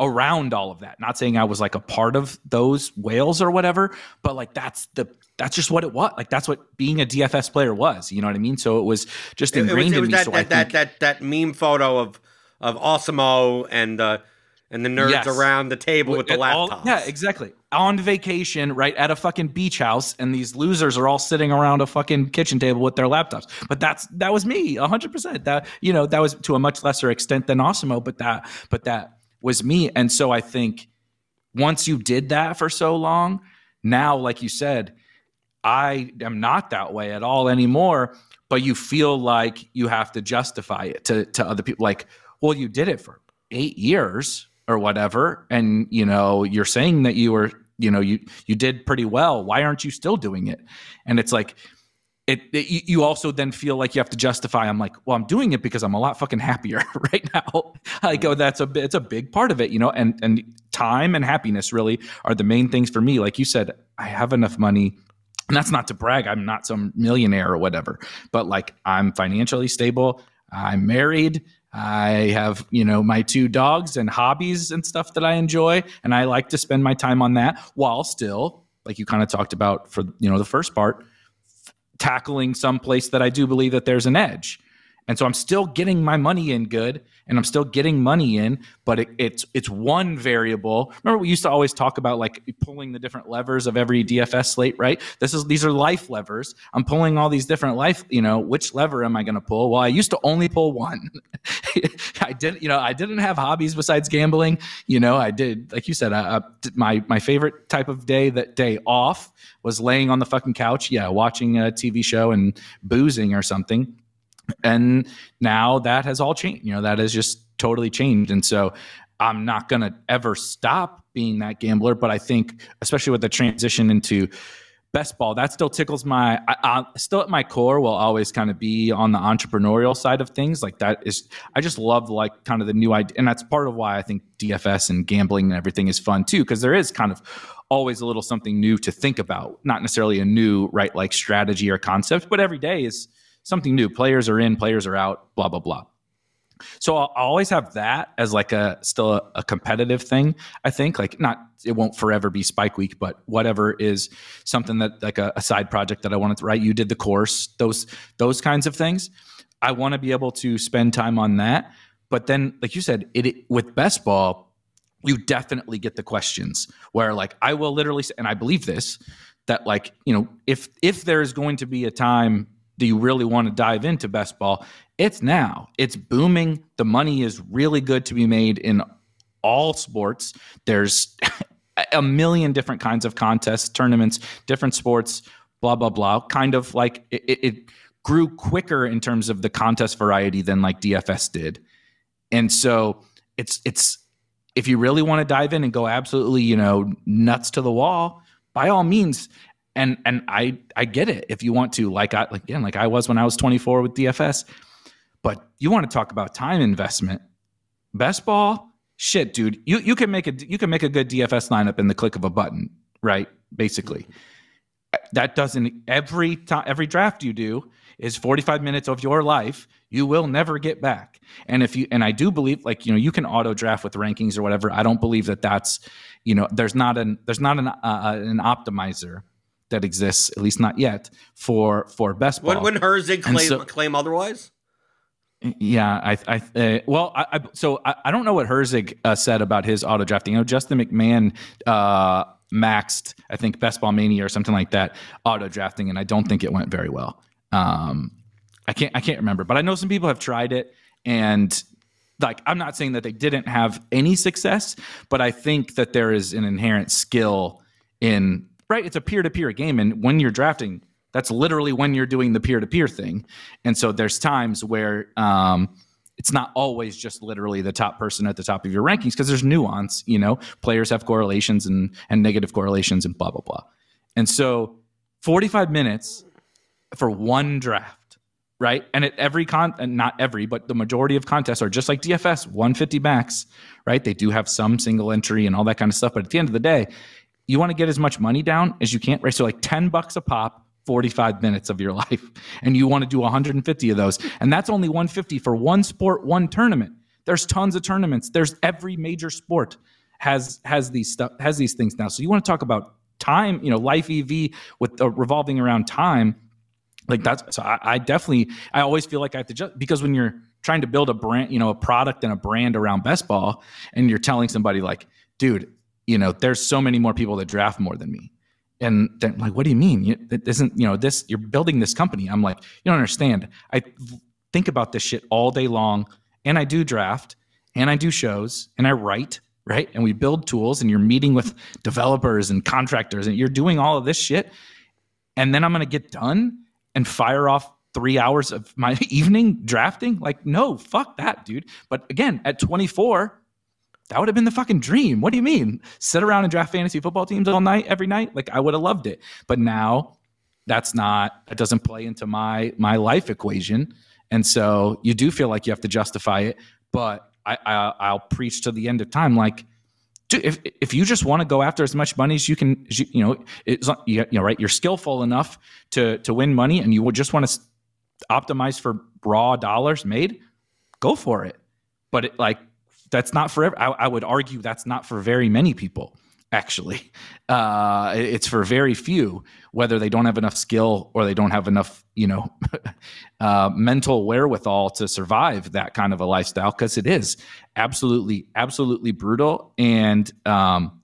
around all of that. Not saying I was like a part of those whales or whatever, but like that's the that's just what it was. Like that's what being a DFS player was. You know what I mean? So it was just ingrained it was, it was in me. That, so that, that, that, that meme photo of of Awesemo and uh, and the nerds yes. around the table with the laptops. All, yeah, exactly. On vacation, right at a fucking beach house, and these losers are all sitting around a fucking kitchen table with their laptops. But that's that was me, hundred percent. That you know that was to a much lesser extent than Awesemo, but that but that was me. And so I think once you did that for so long, now, like you said, I am not that way at all anymore. But you feel like you have to justify it to to other people. Like, well, you did it for eight years or whatever and you know you're saying that you were you know you you did pretty well why aren't you still doing it and it's like it, it, you also then feel like you have to justify i'm like well i'm doing it because i'm a lot fucking happier right now i go oh, that's a it's a big part of it you know and and time and happiness really are the main things for me like you said i have enough money and that's not to brag i'm not some millionaire or whatever but like i'm financially stable i'm married I have, you know, my two dogs and hobbies and stuff that I enjoy. And I like to spend my time on that while still, like you kind of talked about for, you know, the first part, tackling some place that I do believe that there's an edge. And so I'm still getting my money in good and I'm still getting money in, but it, it's it's one variable. Remember we used to always talk about like pulling the different levers of every DFS slate, right? This is these are life levers. I'm pulling all these different life, you know, which lever am I going to pull? Well, I used to only pull one. I didn't, you know, I didn't have hobbies besides gambling. You know, I did like you said, uh, my my favorite type of day that day off was laying on the fucking couch, yeah, watching a TV show and boozing or something and now that has all changed you know that has just totally changed. And so i'm not going to ever stop being that gambler but i think especially with the transition into best ball that still tickles my I, I, still at my core will always kind of be on the entrepreneurial side of things. Like that is i just love like kind of the new idea and that's part of why i think dfs and gambling and everything is fun too because there is kind of always a little something new to think about. Not necessarily a new right like strategy or concept but every day is something new. Players are in, players are out, blah, blah, blah. So I'll, always have that as like a still a, a, competitive thing. I think like not it won't forever be Spike Week, but whatever is something that like a, a side project that I wanted to write. You did the course, those those kinds of things. I want to be able to spend time on that. But then, like you said, it, it with best ball, you definitely get the questions where like I will literally, and I believe this that like you know if if there is going to be a time do you really want to dive into best ball? It's now. It's booming. The money is really good to be made in all sports. There's a million different kinds of contests, tournaments, different sports, blah blah blah. Kind of like it, it grew quicker in terms of the contest variety than like DFS did, and so it's it's if you really want to dive in and go absolutely you know nuts to the wall, by all means, and and I I get it if you want to like I like again like I was when I was 24 with DFS, but you want to talk about time investment. Best ball? Shit, dude, you you can make a you can make a good DFS lineup in the click of a button, right? Basically, that doesn't every time every draft you do is 45 minutes of your life you will never get back. And if you and i do believe like you know you can auto draft with rankings or whatever. I don't believe that that's you know there's not an there's not an uh, an optimizer that exists at least not yet for for best ball. Wouldn't Herzig claim, so, claim otherwise? Yeah, I, I, uh, well, I, I, so I, I don't know what Herzig uh, said about his auto drafting. You know, Justin McMahon uh, maxed, I think, Best Ball Mania or something like that, auto drafting, and I don't think it went very well. Um, I can't, I can't remember, but I know some people have tried it, and like I'm not saying that they didn't have any success, but I think that there is an inherent skill in right. It's a peer to peer game, and when you're drafting that's literally when you're doing the peer to peer thing. And so there's times where um, it's not always just literally the top person at the top of your rankings because there's nuance. You know, players have correlations and and negative correlations and blah blah blah. And so 45 minutes for one draft, right? And at every con, and not every, but the majority of contests are just like DFS, 150 max, right? They do have some single entry and all that kind of stuff, but at the end of the day, you want to get as much money down as you can, right? So like 10 bucks a pop 45 minutes of your life and you want to do 150 of those and that's only 150 for one sport one tournament. There's tons of tournaments. There's every major sport has has these stuff has these things now. So you want to talk about time you know life ev with uh, revolving around time like that's so I, I definitely i always feel like i have to just because when you're trying to build a brand you know a product and a brand around best ball and you're telling somebody like dude you know there's so many more people that draft more than me and they're like, what do you mean? You, it isn't, you know, this, you're building this company. I'm like, you don't understand. I think about this shit all day long and I do draft and I do shows and I write, right? And we build tools and you're meeting with developers and contractors and you're doing all of this shit. And then I'm going to get done and fire off three hours of my evening drafting. Like, no, fuck that, dude. But again, at 24, that would have been the fucking dream. What do you mean? Sit around and draft fantasy football teams all night, every night? Like I would have loved it. But now that's not that doesn't play into my my life equation. And so you do feel like you have to justify it. But I, I will preach to the end of time, like, dude, if if you just want to go after as much money as you can, as you, you, know, it's you know, right. You're skillful enough to to win money, and you just want to optimize for raw dollars made. Go for it. But it, like that's not for I, I, would argue that's not for very many people actually uh, it's for very few whether they don't have enough skill or they don't have enough you know uh, mental wherewithal to survive that kind of a lifestyle because it is absolutely absolutely brutal and um,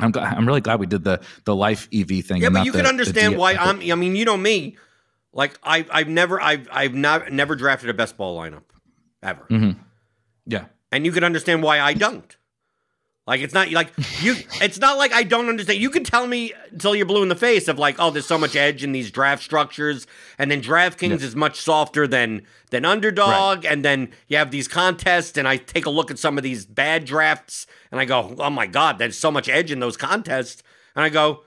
I'm, glad, I'm really glad we did the the life EV thing. Yeah, but you the, can understand why I'm. I mean, you know me. Like I, I've never, I've, I've not, never drafted a best ball lineup ever. Mm-hmm. Yeah, and you can understand why I don't. Like it's not like you. It's not like I don't understand. You can tell me until you're blue in the face of like, oh, there's so much edge in these draft structures, and then DraftKings yes. is much softer than than Underdog, right. and then you have these contests, and I take a look at some of these bad drafts, and I go, oh my god, there's so much edge in those contests, and I go,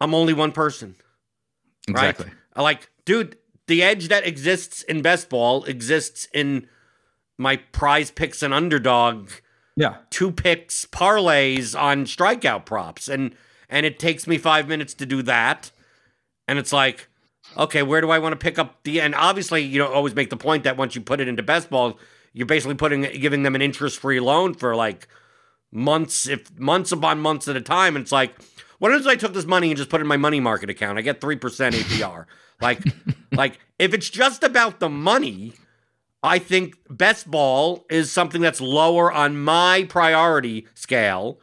I'm only one person, exactly. Right? I like, dude, the edge that exists in best ball exists in my PrizePicks and underdog yeah. two picks parlays on strikeout props. And and it takes me five minutes to do that. And it's like okay where do i want to pick up the and obviously you know always make the point that once you put it into best ball you're basically putting giving them an interest free loan for like months if months upon months at a time. And it's like what if i took this money and just put it in my money market account? I get 3% apr like like if it's just about the money I think best ball is something that's lower on my priority scale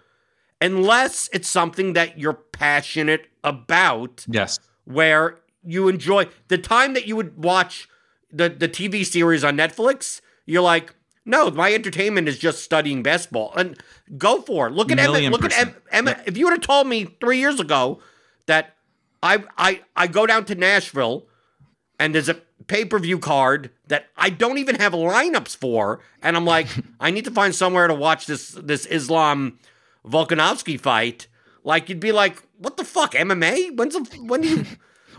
unless it's something that you're passionate about. Yes. Where you enjoy the time that you would watch the, the TV series on Netflix, you're like, no, my entertainment is just studying best ball. And go for it. Look at Emma. Look percent. at Emma. If you would have told me three years ago that I I I go down to Nashville and there's a pay per view card that I don't even have lineups for, and I'm like, I need to find somewhere to watch this this Islam Volkanovski fight. Like you'd be like, what the fuck, MMA? When's the, when do you?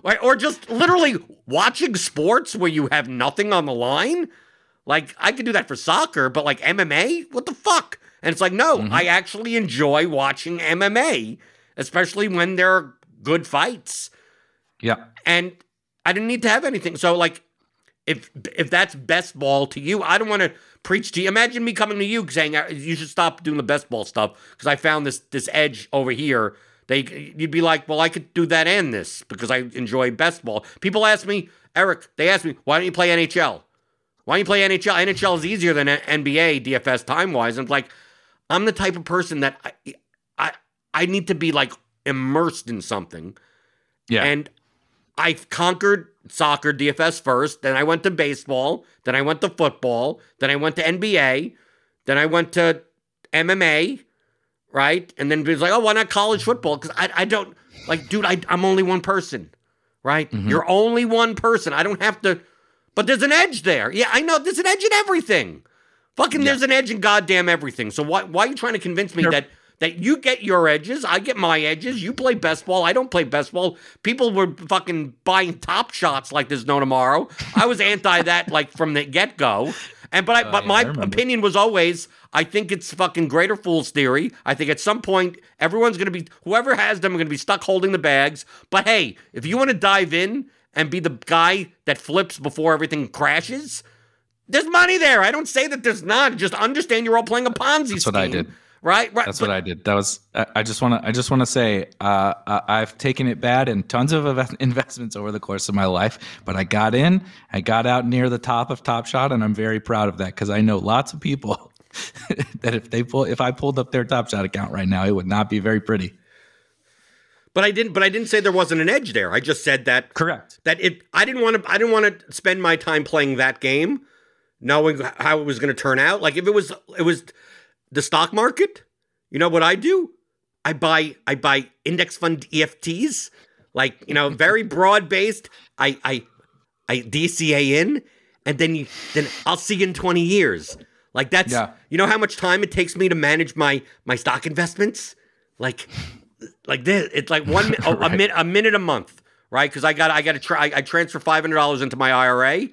or just literally watching sports where you have nothing on the line. Like I could do that for soccer, but like MMA, what the fuck? And it's like, no, mm-hmm. I actually enjoy watching MMA, especially when there are good fights. Yeah. And I didn't need to have anything. So like if if that's best ball to you, I don't want to preach to you. Imagine me coming to you saying uh, you should stop doing the best ball stuff because I found this this edge over here. They you'd be like, well, I could do that and this because I enjoy best ball. People ask me, Eric, they ask me, why don't you play NHL? Why don't you play NHL? NHL is easier than NBA DFS time wise. And like, I'm the type of person that I, I I need to be like immersed in something. Yeah. And I've conquered soccer DFS first, then I went to baseball, then I went to football, then I went to NBA, then I went to MMA, right? And then it's like, oh, why not college football? Because I, I don't like, dude, I, I'm only one person, right? Mm-hmm. You're only one person. I don't have to, but there's an edge there. Yeah, I know there's an edge in everything. Fucking, yeah. there's an edge in goddamn everything. So why, why are you trying to convince me that that you get your edges, I get my edges. You play best ball, I don't play best ball. People were fucking buying top shots like there's no tomorrow. I was anti that like from the get go. And but I, uh, but yeah, my I opinion was always I think it's fucking greater fool's theory. I think at some point everyone's gonna be whoever has them are gonna be stuck holding the bags. But hey, if you want to dive in and be the guy that flips before everything crashes, there's money there. I don't say that there's not. Just understand you're all playing a Ponzi That's scheme. what I did. Right, right. That's but, what I did. That was. I just want to. I just want to say, uh, I've taken it bad in tons of investments over the course of my life, but I got in. I got out near the top of Top Shot, and I'm very proud of that because I know lots of people that if they pull, if I pulled up their Top Shot account right now, it would not be very pretty. But I didn't. But I didn't say there wasn't an edge there. I just said that. Correct. That it. I didn't want to. I didn't want to spend my time playing that game, knowing how it was going to turn out. Like if it was, it was the stock market, you know what I do? I buy I buy index fund EFTs, like you know, very broad based. I I I DCA in, and then you then I'll see you in twenty years. Like that's yeah. you know how much time it takes me to manage my my stock investments. Like like this, it's like one right. a, a, minute a minute a month, right? Because I got I got to try I transfer five hundred dollars into my IRA,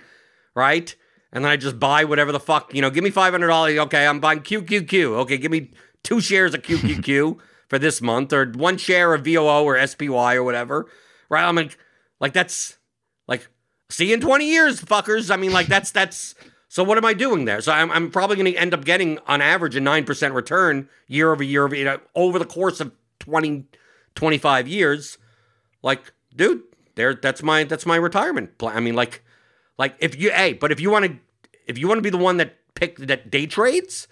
right? And then I just buy whatever the fuck, you know, give me $500. Okay, I'm buying QQQ. Okay, give me two shares of QQQ for this month or one share of VOO or SPY or whatever. Right? I'm like, like that's like, see you in 20 years, fuckers. I mean, like that's, that's, so what am I doing there? So I'm, I'm probably going to end up getting on average a 9% return year over year over, you know, over the course of 20, 25 years. Like, dude, there, that's my, that's my retirement plan. I mean, like, like if you, hey, but if you want to, if you want to be the one that pick that day trades,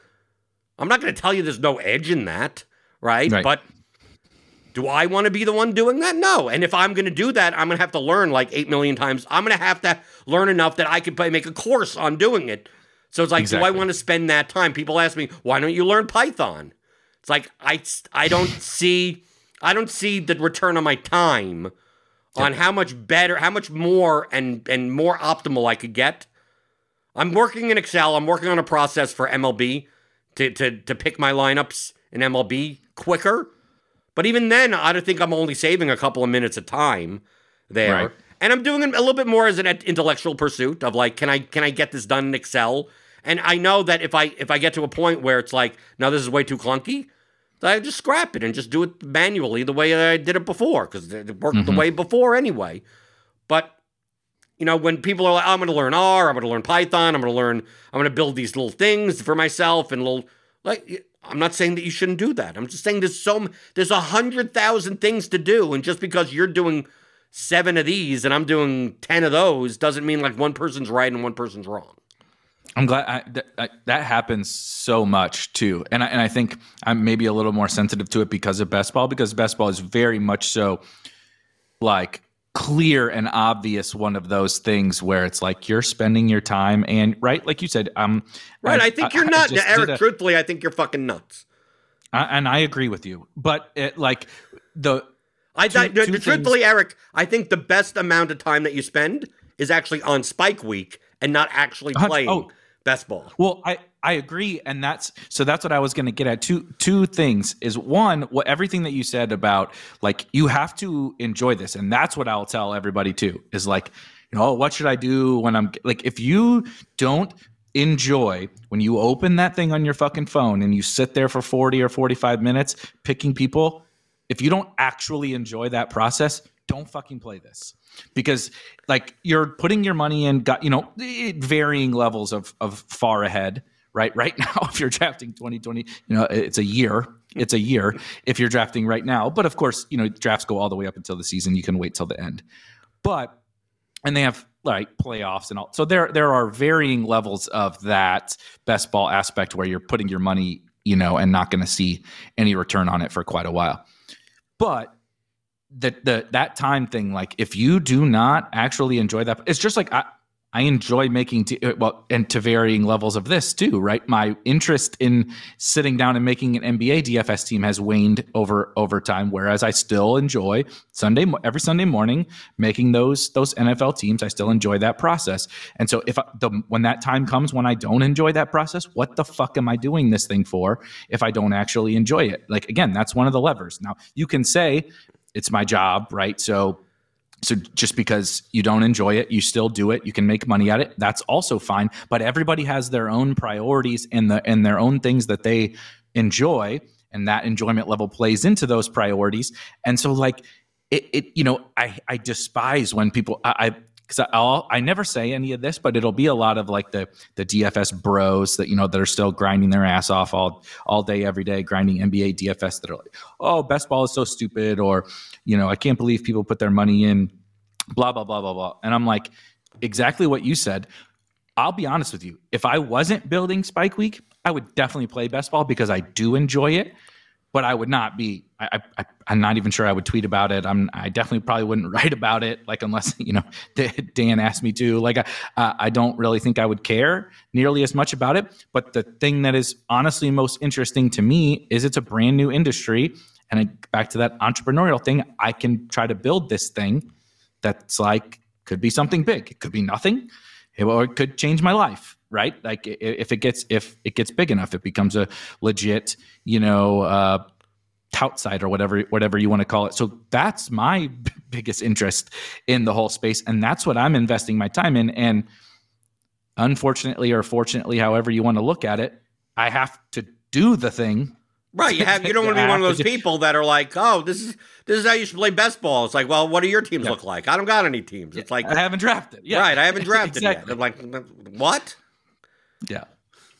I'm not going to tell you there's no edge in that, right? right. But do I want to be the one doing that? No. And if I'm going to do that, I'm going to have to learn like 8 million times. I'm going to have to learn enough that I could make a course on doing it. So it's like, exactly. do I want to spend that time? People ask me, why don't you learn Python? It's like, I, I don't see, I don't see the return on my time on how much better, how much more and, and more optimal I could get. I'm working in Excel. I'm working on a process for MLB to, to, to pick my lineups in MLB quicker. But even then, I don't think I'm only saving a couple of minutes of time there. Right. And I'm doing it a little bit more as an intellectual pursuit of like, can I can I get this done in Excel? And I know that if I if I get to a point where it's like, no, this is way too clunky, I just scrap it and just do it manually the way I did it before because it worked mm-hmm. the way before anyway. But you know, when people are like, I'm going to learn R, I'm going to learn Python, I'm going to learn, I'm going to build these little things for myself and little, like, I'm not saying that you shouldn't do that. I'm just saying there's so, there's a hundred thousand things to do. And just because you're doing seven of these and I'm doing 10 of those doesn't mean like one person's right and one person's wrong. I'm glad I, that, I, that happens so much too, and I, and I think I'm maybe a little more sensitive to it because of best ball because best ball is very much so like clear and obvious one of those things where it's like you're spending your time and right like you said um right i, I think you're nuts eric a, truthfully i think you're fucking nuts. I, and i agree with you but it like the i two, two truthfully things, eric i think the best amount of time that you spend is actually on spike week and not actually playing oh, best ball well i I agree, and that's so that's what I was going to get at. Two two things is one, what everything that you said about like you have to enjoy this, and that's what I'll tell everybody too. Is like, you know, what should I do when I'm like, if you don't enjoy when you open that thing on your fucking phone and you sit there for 40 or 45 minutes picking people, if you don't actually enjoy that process, don't fucking play this. Because like you're putting your money in got you know varying levels of of far ahead, right? Right now if you're drafting 2020, you know, it's a year. It's a year if you're drafting right now. But of course, you know, drafts go all the way up until the season. You can wait till the end. But and they have like playoffs and all. So there there are varying levels of that best ball aspect where you're putting your money, you know, and not going to see any return on it for quite a while. But the the that time thing, like if you do not actually enjoy that, it's just like I, I enjoy making t- uh, well, and to varying levels of this too, right? My interest in sitting down and making an NBA DFS team has waned over over time. Whereas I still enjoy Sunday every Sunday morning making those those NFL teams. I still enjoy that process. And so if I, the when that time comes when I don't enjoy that process, what the fuck am I doing this thing for? If I don't actually enjoy it, like again, that's one of the levers. Now you can say it's my job, right? So so just because you don't enjoy it, you still do it. You can make money at it. That's also fine. But everybody has their own priorities and the and their own things that they enjoy, and that enjoyment level plays into those priorities. And so, like it, it you know, I I despise when people I, I because I'll I never say any of this, but it'll be a lot of like the the DFS bros that you know that are still grinding their ass off all all day every day, grinding NBA DFS that are like, oh, best ball is so stupid, or you know, I can't believe people put their money in, blah blah blah blah blah, and I'm like, exactly what you said. I'll be honest with you. If I wasn't building Spike Week, I would definitely play best ball because I do enjoy it but I would not be. I, am not even sure I would tweet about it. I'm. I definitely probably wouldn't write about it. Like unless you know Dan asked me to. Like I, I don't really think I would care nearly as much about it. But the thing that is honestly most interesting to me is it's a brand new industry, and I, back to that entrepreneurial thing. I can try to build this thing that's like could be something big. It could be nothing, or it could change my life right? Like if it gets if it gets big enough, it becomes a legit, you know, uh, tout site or whatever whatever you want to call it. So that's my biggest interest in the whole space, and that's what I'm investing my time in. And unfortunately, or fortunately, however you want to look at it, I have to do the thing Right, you have you don't want to be one of those people that are like, oh, this is this is how you should play best ball. It's like, well, what do your teams yeah. look like? I don't got any teams. It's like I haven't drafted. Yeah. Right, I haven't drafted exactly. yet. I'm like, what? Yeah.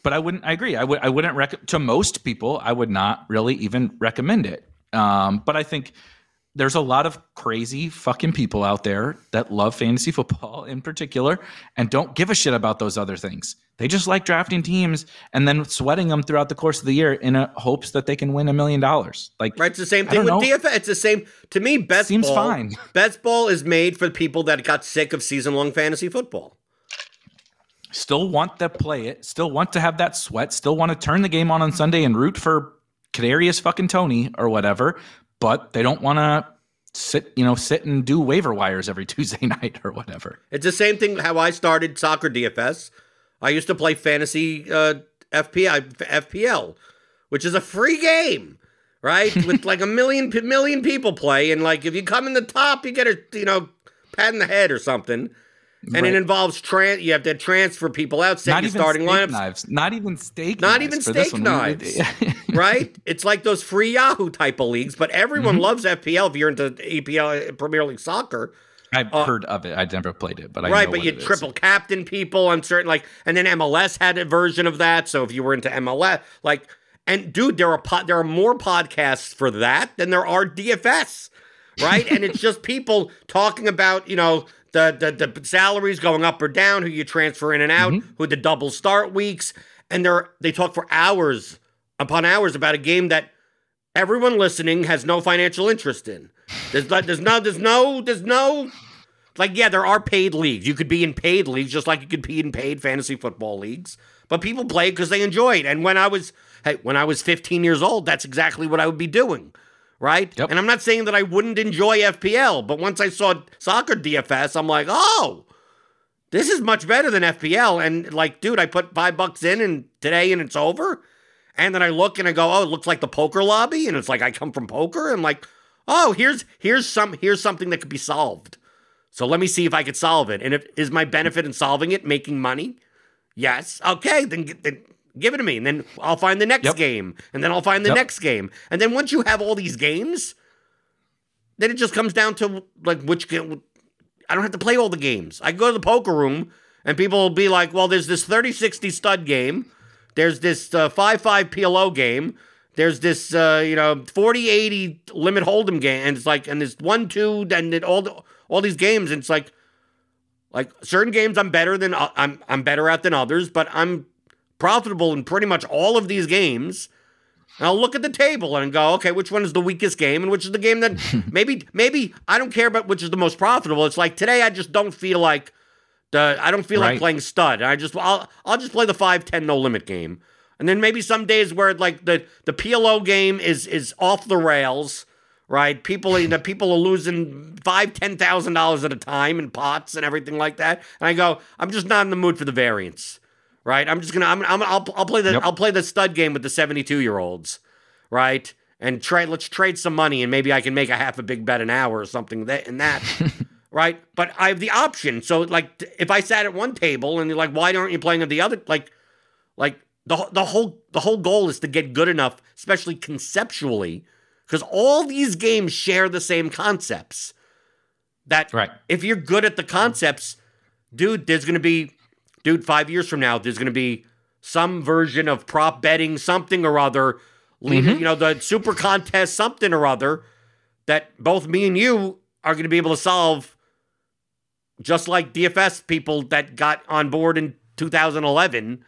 But I wouldn't. I agree. I would. I wouldn't rec- to most people. I would not really even recommend it. Um, but I think there's a lot of crazy fucking people out there that love fantasy football in particular and don't give a shit about those other things. They just like drafting teams and then sweating them throughout the course of the year in hopes that they can win a million dollars. Like right, it's the same thing with know. DFS. It's the same to me. Best seems ball, fine. Best ball is made for people that got sick of season long fantasy football still want to play it, still want to have that sweat, still want to turn the game on on Sunday and root for Kadarius fucking Toney or whatever, but they don't want to sit, you know, sit and do waiver wires every Tuesday night or whatever. It's the same thing how I started soccer DFS. I used to play fantasy uh, FPI, FPL, which is a free game, right? With like a million million people play, and like if you come in the top, you get a you know pat in the head or something and right. it involves trans. You have to transfer people out, set your starting lineups. Knives. Not even steak. Not even steak knives. right? It's like those free Yahoo type of leagues, but everyone mm-hmm. loves FPL. If you're into EPL Premier League soccer, I've uh, heard of it. I never played it, but I right. but you triple captain people on certain like, and then MLS had a version of that. So if you were into MLS, like, and dude, there are po- there are more podcasts for that than there are DFS right? and it's just people talking about, you know, the, the, the salaries going up or down, who you transfer in and out, mm-hmm. who the double start weeks, and they're they talk for hours upon hours about a game that everyone listening has no financial interest in. There's there's no there's no there's no like yeah, there are paid leagues. You could be in paid leagues just like you could be in paid fantasy football leagues. But people play because they enjoy it. And when I was hey, when I was 15 years old, that's exactly what I would be doing right? Yep. And I'm not saying that I wouldn't enjoy FPL, but once I saw soccer DFS, I'm like, oh, this is much better than FPL. And like, dude, I put five bucks in and today and it's over. And then I look and I go, oh, it looks like the poker lobby, and it's like I come from poker. And like, oh, here's here's some here's something that could be solved. So let me see if I could solve it. And if is my benefit in solving it making money? Yes. Okay, then, then give it to me, and then I'll find the next Yep. game, and then I'll find the Yep. next game, and then once you have all these games, then it just comes down to like which game. I don't have to play all the games. I go to the poker room, and people will be like, "Well, there's this 30-60 stud game, there's this uh, 5-5 PLO game." There's this, uh, you know, 40-80 limit hold'em game, and it's like, and this one, two, and then all the, all these games, and it's like, like certain games I'm better than uh, I'm I'm better at than others, but I'm profitable in pretty much all of these games. And I'll look at the table and go, okay, which one is the weakest game, and which is the game that maybe maybe I don't care about which is the most profitable. It's like today I just don't feel like the I don't feel like playing stud. I just I'll I'll just play the five ten no limit game, and then maybe some days where like the the PLO game is is off the rails. Right, people, you know, people are losing five, ten thousand dollars at a time in pots and everything like that. And I go, I'm just not in the mood for the variance right? I'm just gonna I'm, I'm I'll I'll play the Yep. I'll play the stud game with the 72 year olds, right? And trade let's trade some money and maybe I can make a half a big bet an hour or something that in that, right? But I have the option. So like if I sat at one table and you're like, why aren't you playing at the other? Like, like the the whole the whole goal is to get good enough, especially conceptually, because all these games share the same concepts. That Right. if you're good at the concepts, dude, there's going to be, dude, five years from now, there's going to be some version of prop betting, something or other, leading, you know, the super contest, something or other, that both me and you are going to be able to solve, just like DFS people that got on board in 2011.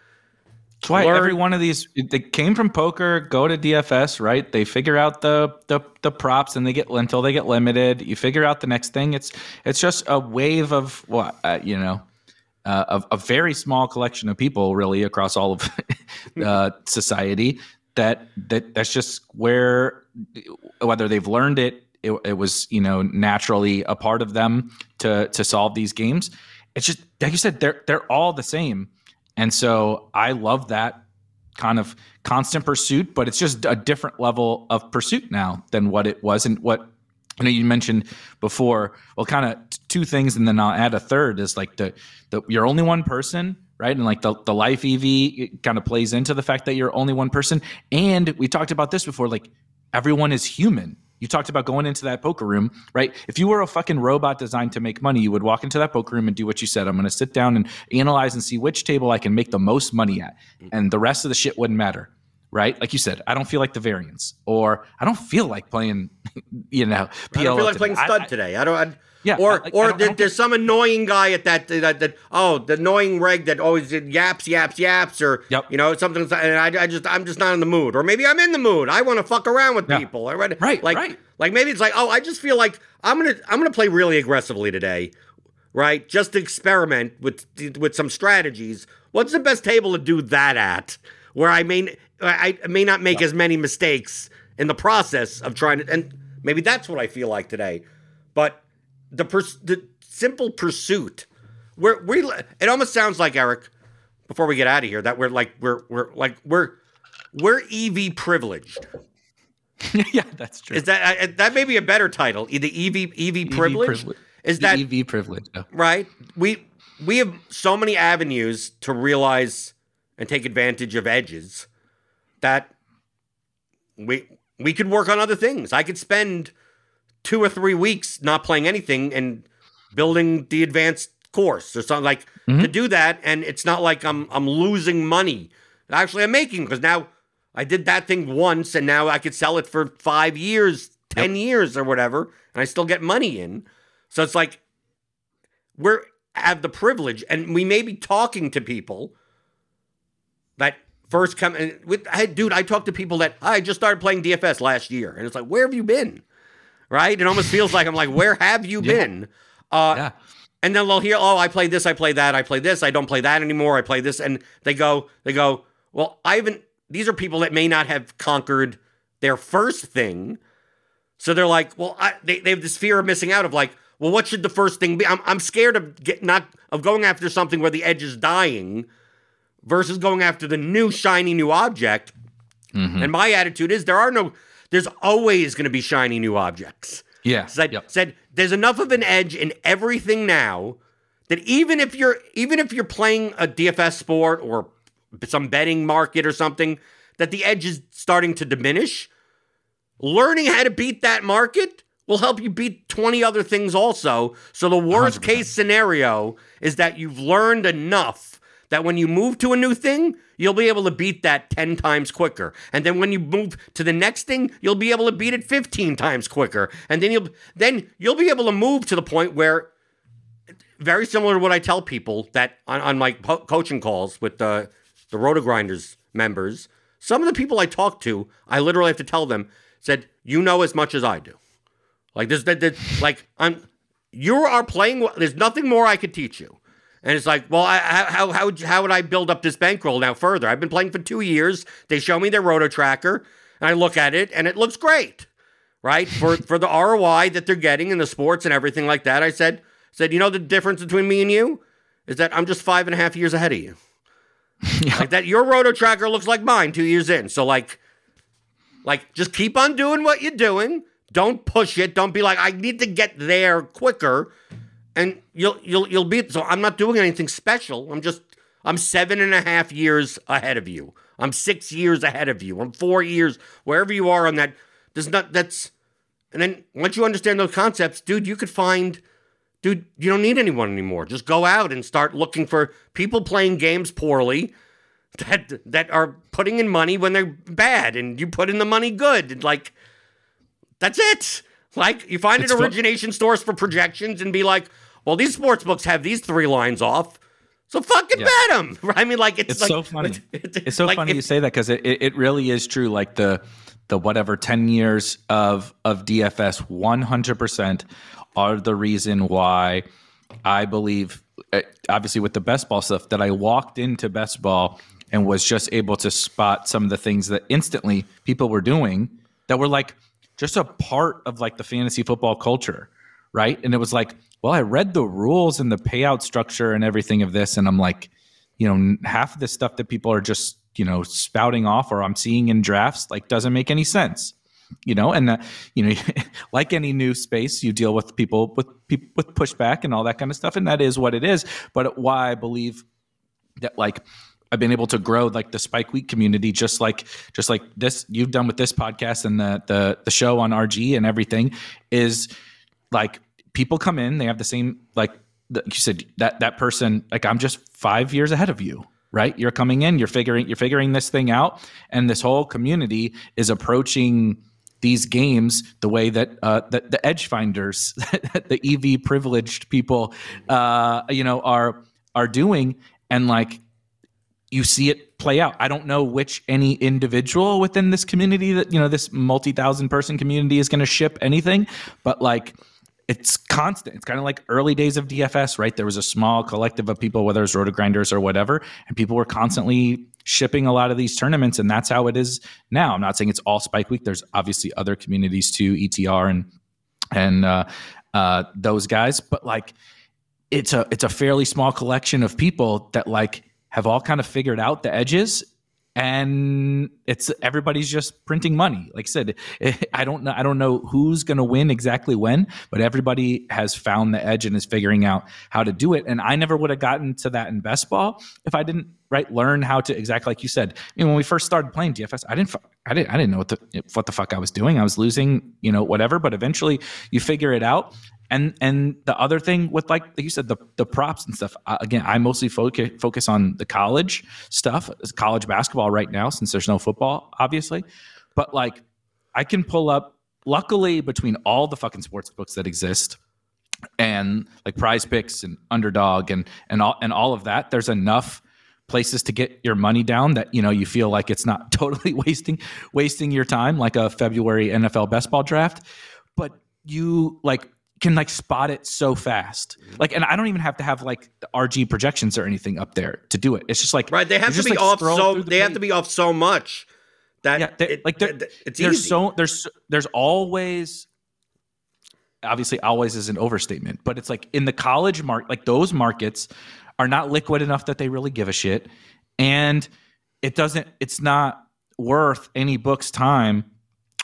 That's why Learn- every one of these they came from poker, go to DFS, right? They figure out the the the props and they get until they get limited. You figure out the next thing. It's it's just a wave of what uh, you know, uh, of a very small collection of people really across all of uh, society. That that that's just where whether they've learned it, it, it was you know naturally a part of them to to solve these games. It's just like you said, they're they're all the same. And so I love that kind of constant pursuit, but it's just a different level of pursuit now than what it was. And what you know, you mentioned before, well, kind of two things, and then I'll add a third is like the, the you're only one person, right? And like the, the life EV kind of plays into the fact that you're only one person. And we talked about this before, like everyone is human. You talked about going into that poker room, right? If you were a fucking robot designed to make money, you would walk into that poker room and do what you said. I'm going to sit down and analyze and see which table I can make the most money at. Mm. And the rest of the shit wouldn't matter, right? Like you said, I don't feel like the variance, or I don't feel like playing, you know, PLO I don't feel like today. playing stud I- today. I don't. I, Yeah, Or like, or there- there's some annoying guy at that that, that oh the annoying reg that always yaps yaps yaps or Yep. you know something and I, I just I'm just not in the mood or maybe I'm in the mood. I want to fuck around with Yeah. people. I Right, like right. like maybe it's like oh I just feel like I'm gonna I'm gonna play really aggressively today, right? Just to experiment with with some strategies. What's the best table to do that at? Where I may I I may not make as many mistakes in the process of trying to and maybe that's what I feel like today. But the pers- the simple pursuit we're we it almost sounds like Eric before we get out of here that we're like we're we're like we're we're EV privileged. yeah, that's true. Is that uh, that may be a better title? The EV EV privilege privilege. is The that EV privilege? yeah. right? We we have so many avenues to realize and take advantage of edges that we we could work on other things. I could spend two or three weeks not playing anything and building the advanced course or something like to mm-hmm. do that, and it's not like I'm I'm losing money. Actually, I'm making because now I did that thing once, and now I could sell it for five years, ten years, or whatever, and I still get money in. So it's like we're have the privilege, and we may be talking to people that first come and with hey, dude. I talked to people that I just started playing DFS last year, and it's like, where have you been? Right? It almost feels like I'm like, where have you Yeah. been? Uh, Yeah. and then they'll hear, oh, I play this, I play that, I play this, I don't play that anymore, I play this, and they go, they go, well, I haven't. These are people that may not have conquered their first thing, so they're like, well, I, they they have this fear of missing out of like, well, what should the first thing be? I'm I'm scared of get not of going after something where the edge is dying, versus going after the new shiny new object. Mhm. And my attitude is there are no, there's always going to be shiny new objects. Yeah. Said, Yep. said there's enough of an edge in everything now that even if you're even if you're playing a DFS sport or some betting market or something, that the edge is starting to diminish. Learning how to beat that market will help you beat 20 other things also. So the worst 100%. case scenario is that you've learned enough that when you move to a new thing, you'll be able to beat that 10 times quicker. And then when you move to the next thing, you'll be able to beat it 15 times quicker. And then you'll then you'll be able to move to the point where very similar to what I tell people that on, on my po- coaching calls with the the RotoGrinders members, some of the people I talk to, I literally have to tell them, said, "You know as much as I do." Like this, that like I'm, you are playing. There's nothing more I could teach you. And it's like, well, I, how how how would I build up this bankroll now further? I've been playing for two years. They show me their roto tracker, and I look at it, and it looks great, right? For for the ROI that they're getting in the sports and everything like that. I said said, you know, the difference between me and you is that I'm just five and a half years ahead of you. yeah. Like that, your roto tracker looks like mine two years in. So like, like just keep on doing what you're doing. Don't push it. Don't be like, I need to get there quicker, and you'll you'll you'll be. So I'm not doing anything special. I'm just I'm seven and a half years ahead of you. I'm six years ahead of you. I'm four years wherever you are on that. There's not that's, and then once you understand those concepts, dude, you could find dude, you don't need anyone anymore. Just go out and start looking for people playing games poorly that that are putting in money when they're bad, and you put in the money good. And like, that's it. Like, you find it's an origination stores for projections and be like, well, these sports books have these three lines off. So fucking yeah. bet them. I mean, like it's, it's like, so funny. It's, it's so like funny if, you say that because it, it really is true. Like the the whatever ten years of of DFS, one hundred percent are the reason why I believe, eh, obviously, with the best ball stuff, that I walked into best ball and was just able to spot some of the things that instantly people were doing that were like just a part of like the fantasy football culture, right? And it was like, well, I read the rules and the payout structure and everything of this, and I'm like, you know, half of the stuff that people are just you know spouting off or I'm seeing in drafts like doesn't make any sense you know? And uh, you know like any new space you deal with people with people with pushback and all that kind of stuff and that is what it is. But why i believe that like I've been able to grow like the Spike Week community, just like just like this you've done with this podcast and the the the show on RG and everything is like people come in, they have the same like the, you said that that person like I'm just five years ahead of you, right? You're coming in, you're figuring you're figuring this thing out, and this whole community is approaching these games the way that uh, the, the edge finders, the EV privileged people, uh, you know, are are doing, and like you see it play out. I don't know which any individual within this community that you know this multi thousand person community is going to ship anything, but like it's constant. It's kind of like early days of DFS, right? There was a small collective of people, whether it's RotoGrinders or whatever, and people were constantly shipping a lot of these tournaments, and that's how it is now. I'm not saying it's all Spike Week. There's obviously other communities too, ETR and and uh, uh, those guys, but like it's a it's a fairly small collection of people that like have all kind of figured out the edges and it's everybody's just printing money. Like I said, I don't know. I don't know who's going to win exactly when, but everybody has found the edge and is figuring out how to do it. And I never would have gotten to that in best ball if I didn't right learn how to exactly like you said. I mean, when we first started playing DFS, I didn't. I didn't. I didn't know what the what the fuck I was doing. I was losing, you know, whatever. But eventually, you figure it out, and and the other thing with like, like you said the the props and stuff again i mostly focus focus on the college stuff college basketball right now since there's no football obviously. But like i can pull up luckily between all the fucking sports books that exist and like PrizePicks and underdog and and all and all of that there's enough places to get your money down that you know you feel like it's not totally wasting wasting your time like a february nfl best ball draft. But you like can like spot it so fast. Mm-hmm. Like, and I don't even have to have like the RG projections or anything up there to do it. It's just like right. They have to be like off so. The they page. have to be off so much that yeah, they, it, like it's there's easy. so there's there's always obviously always is an overstatement, but it's like in the college market, like those markets are not liquid enough that they really give a shit, and it doesn't. It's not worth any book's time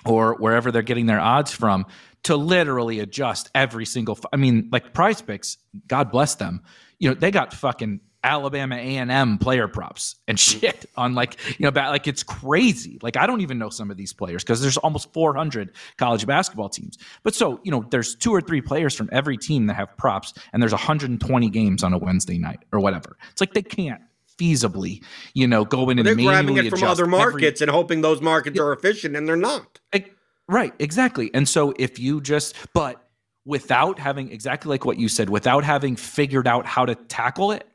or wherever they're getting their odds from to literally adjust every single. I mean, like PrizePicks, God bless them. You know, they got fucking Alabama A&M player props and shit on like you know like it's crazy. Like I don't even know some of these players because there's almost 400 college basketball teams. But so you know there's two or three players from every team that have props, and there's 120 games on a Wednesday night or whatever. It's like they can't feasibly, you know, go in and they're grabbing it from other markets every, and hoping those markets yeah, are efficient, and they're not. Right, exactly. And so if you just, but without having exactly like what you said, without having figured out how to tackle it,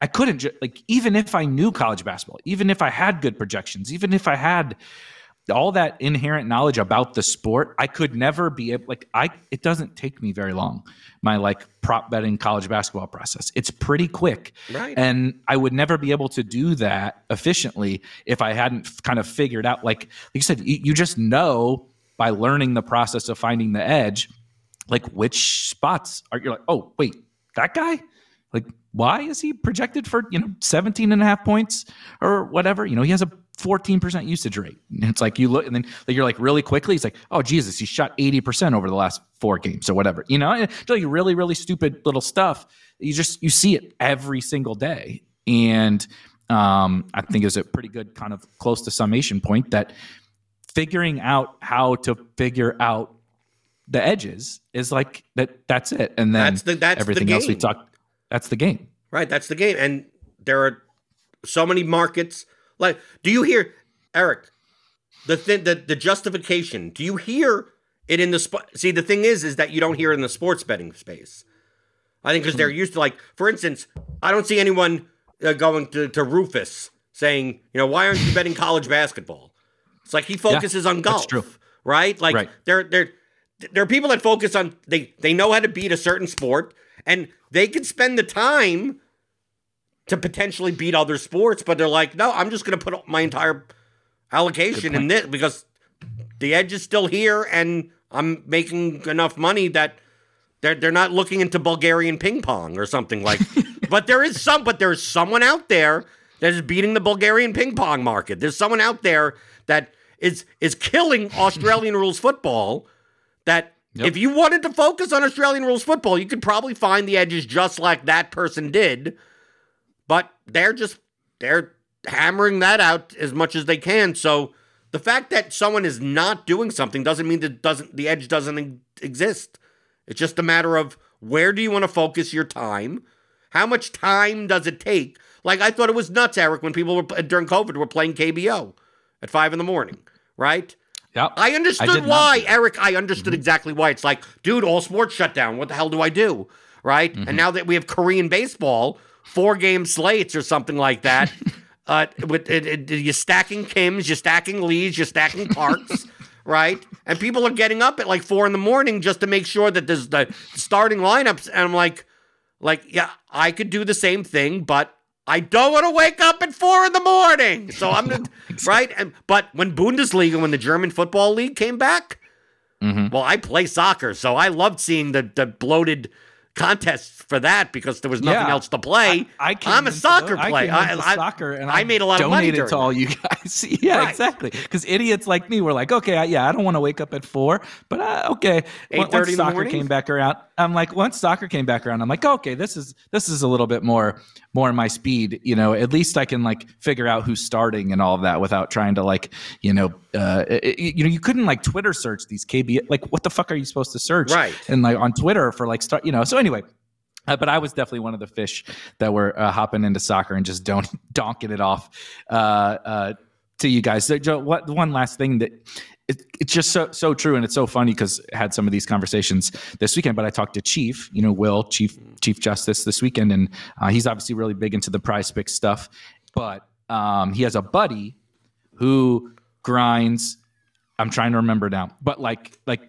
I couldn't just like even if I knew college basketball, even if I had good projections, even if I had all that inherent knowledge about the sport, I could never be able like I it doesn't take me very long. My like prop betting college basketball process. It's pretty quick. Right. And I would never be able to do that efficiently if I hadn't kind of figured out like like you said you, you just know by learning the process of finding the edge like which spots are you're like, "Oh, wait, that guy? Like why is he projected for you know 17 and a half points or whatever? You know he has a 14% usage rate. And it's like you look and then you're like really quickly it's like oh jesus he shot 80% over the last four games or whatever. You know it's like really really stupid little stuff. You just you see it every single day. And um, i think is a pretty good kind of close to summation point that figuring out how to figure out the edges is like that that's it and then that's the, that's everything the else we talk that's the game. Right, that's the game. And there are so many markets. Like, do you hear Eric? The thing, the the justification. Do you hear it in the spot? See, the thing is, is that you don't hear it in the sports betting space. I think because they're hmm. used to like, for instance, I don't see anyone uh, going to to Rufus saying, you know, why aren't you betting college basketball? It's like he focuses yeah, on golf, right? Like right. there there there are people that focus on they they know how to beat a certain sport and they can spend the time to potentially beat other sports, but they're like, no, I'm just going to put my entire allocation in this because the edge is still here and I'm making enough money that they're they're not looking into Bulgarian ping pong or something like. but there is some, but there's someone out there that is beating the Bulgarian ping pong market. There's someone out there that is is killing Australian rules football that Yep. If you wanted to focus on Australian rules football, you could probably find the edges just like that person did. But they're just they're hammering that out as much as they can. So the fact that someone is not doing something doesn't mean that doesn't the edge doesn't exist. It's just a matter of where do you want to focus your time? How much time does it take? Like I thought it was nuts, Eric, when people were during COVID were playing KBO at five in the morning, right? Yeah. I understood I why, not. Eric. I understood mm-hmm. exactly why. It's like, dude, all sports shut down. What the hell do I do? Right? Mm-hmm. And now that we have Korean baseball, four game slates or something like that. uh, with it, it, you're stacking Kims, you're stacking Lees, you're stacking Parks, right? And people are getting up at like four in the morning just to make sure that there's the starting lineups. And I'm like, like, yeah, I could do the same thing, but I don't want to wake up at four in the morning. So I'm gonna, right. And but when Bundesliga, when the German football league came back, mm-hmm. well, I play soccer, so I loved seeing the the bloated contests for that because there was nothing yeah, else to play. I, I am a soccer player. I, I, soccer and I, made a lot of money. Donated to all you guys. yeah, right. exactly. Because idiots like me were like, okay, yeah, I don't want to wake up at four, but uh, okay. Once soccer came back around, I'm like, once soccer came back around, I'm like, okay, this is this is a little bit more more in my speed. You know, at least I can like figure out who's starting and all of that without trying to like, you know, uh, it, you know, you couldn't like Twitter search these KB. Like, what the fuck are you supposed to search? Right. And like on Twitter for like start, you know. So anyway. Uh, but I was definitely one of the fish that were uh, hopping into soccer and just don't donking it off uh, uh, to you guys. So, Joe, what one last thing that it, it's just so so true, and it's so funny because had some of these conversations this weekend. But I talked to Chief, you know, Will Chief Chief Justice this weekend, and uh, he's obviously really big into the PrizePick stuff. But um, he has a buddy who grinds. I'm trying to remember now, but like like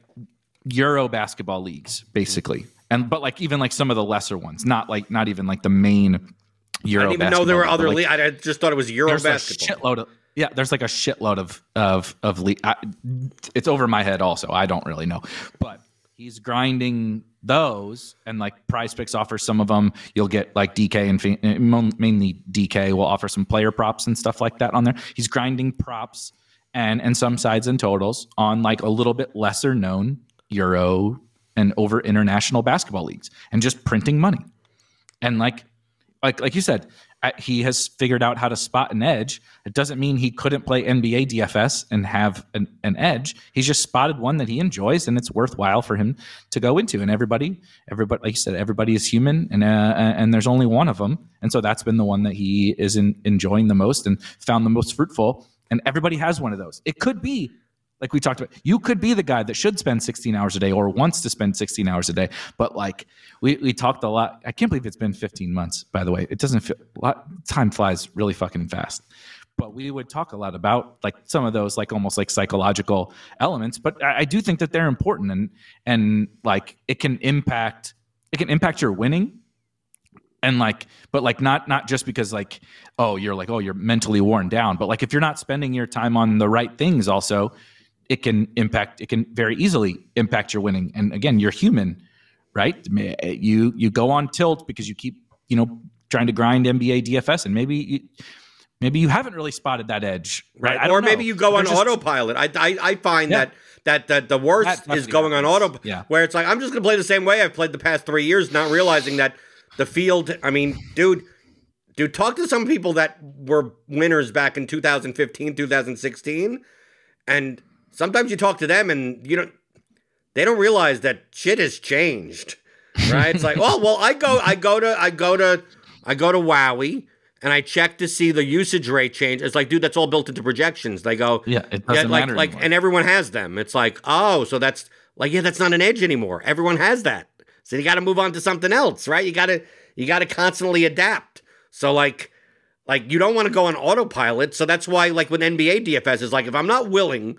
Euro basketball leagues, basically, and but like even like some of the lesser ones, not like not even like the main Euro. I didn't even know there were other. Like, I just thought it was Euro basketball. A shitload of yeah, there's like a shitload of of of le- I, it's over my head. Also, I don't really know, but he's grinding those, and like PrizePicks offers some of them. You'll get like DK and eh, mainly DK will offer some player props and stuff like that on there. He's grinding props and and some sides and totals on like a little bit lesser known Euro and over international basketball leagues and just printing money. And like like like you said, he has figured out how to spot an edge. It doesn't mean he couldn't play NBA DFS and have an, an edge. He's just spotted one that he enjoys, and it's worthwhile for him to go into. And everybody, everybody, like you said, everybody is human, and uh, and there's only one of them, and so that's been the one that he is in, enjoying the most and found the most fruitful. And everybody has one of those. It could be like we talked about, you could be the guy that should spend 16 hours a day or wants to spend 16 hours a day. But like we, we talked a lot. I can't believe it's been 15 months, by the way. It doesn't feel lot, time flies really fucking fast. But we would talk a lot about like some of those like almost like psychological elements. But I, I do think that they're important and and like it can impact it can impact your winning and like but like not not just because like oh you're like oh you're mentally worn down but like if you're not spending your time on the right things also it can impact it can very easily impact your winning and again you're human right you you go on tilt because you keep you know trying to grind nba dfs and maybe you, maybe you haven't really spotted that edge right, right. or maybe you go on just, autopilot I, I, I find yeah. that that that the worst is going on auto yeah. where it's like i'm just going to play the same way i've played the past three years not realizing that the field i mean dude dude talk to some people that were winners back in 2015 2016 and sometimes you talk to them and you don't they don't realize that shit has changed. Right? it's like, oh well, I go I go to I go to I go to WOWY and I check to see the usage rate change. It's like, dude, that's all built into projections. They go, yeah, it doesn't yeah, like, matter like, anymore. and everyone has them. It's like, oh, so that's like, yeah, that's not an edge anymore. Everyone has that. So you got to move on to something else, right? You got to, you got to constantly adapt. So like, like you don't want to go on autopilot. So that's why, like, with NBA DFS is like, if I'm not willing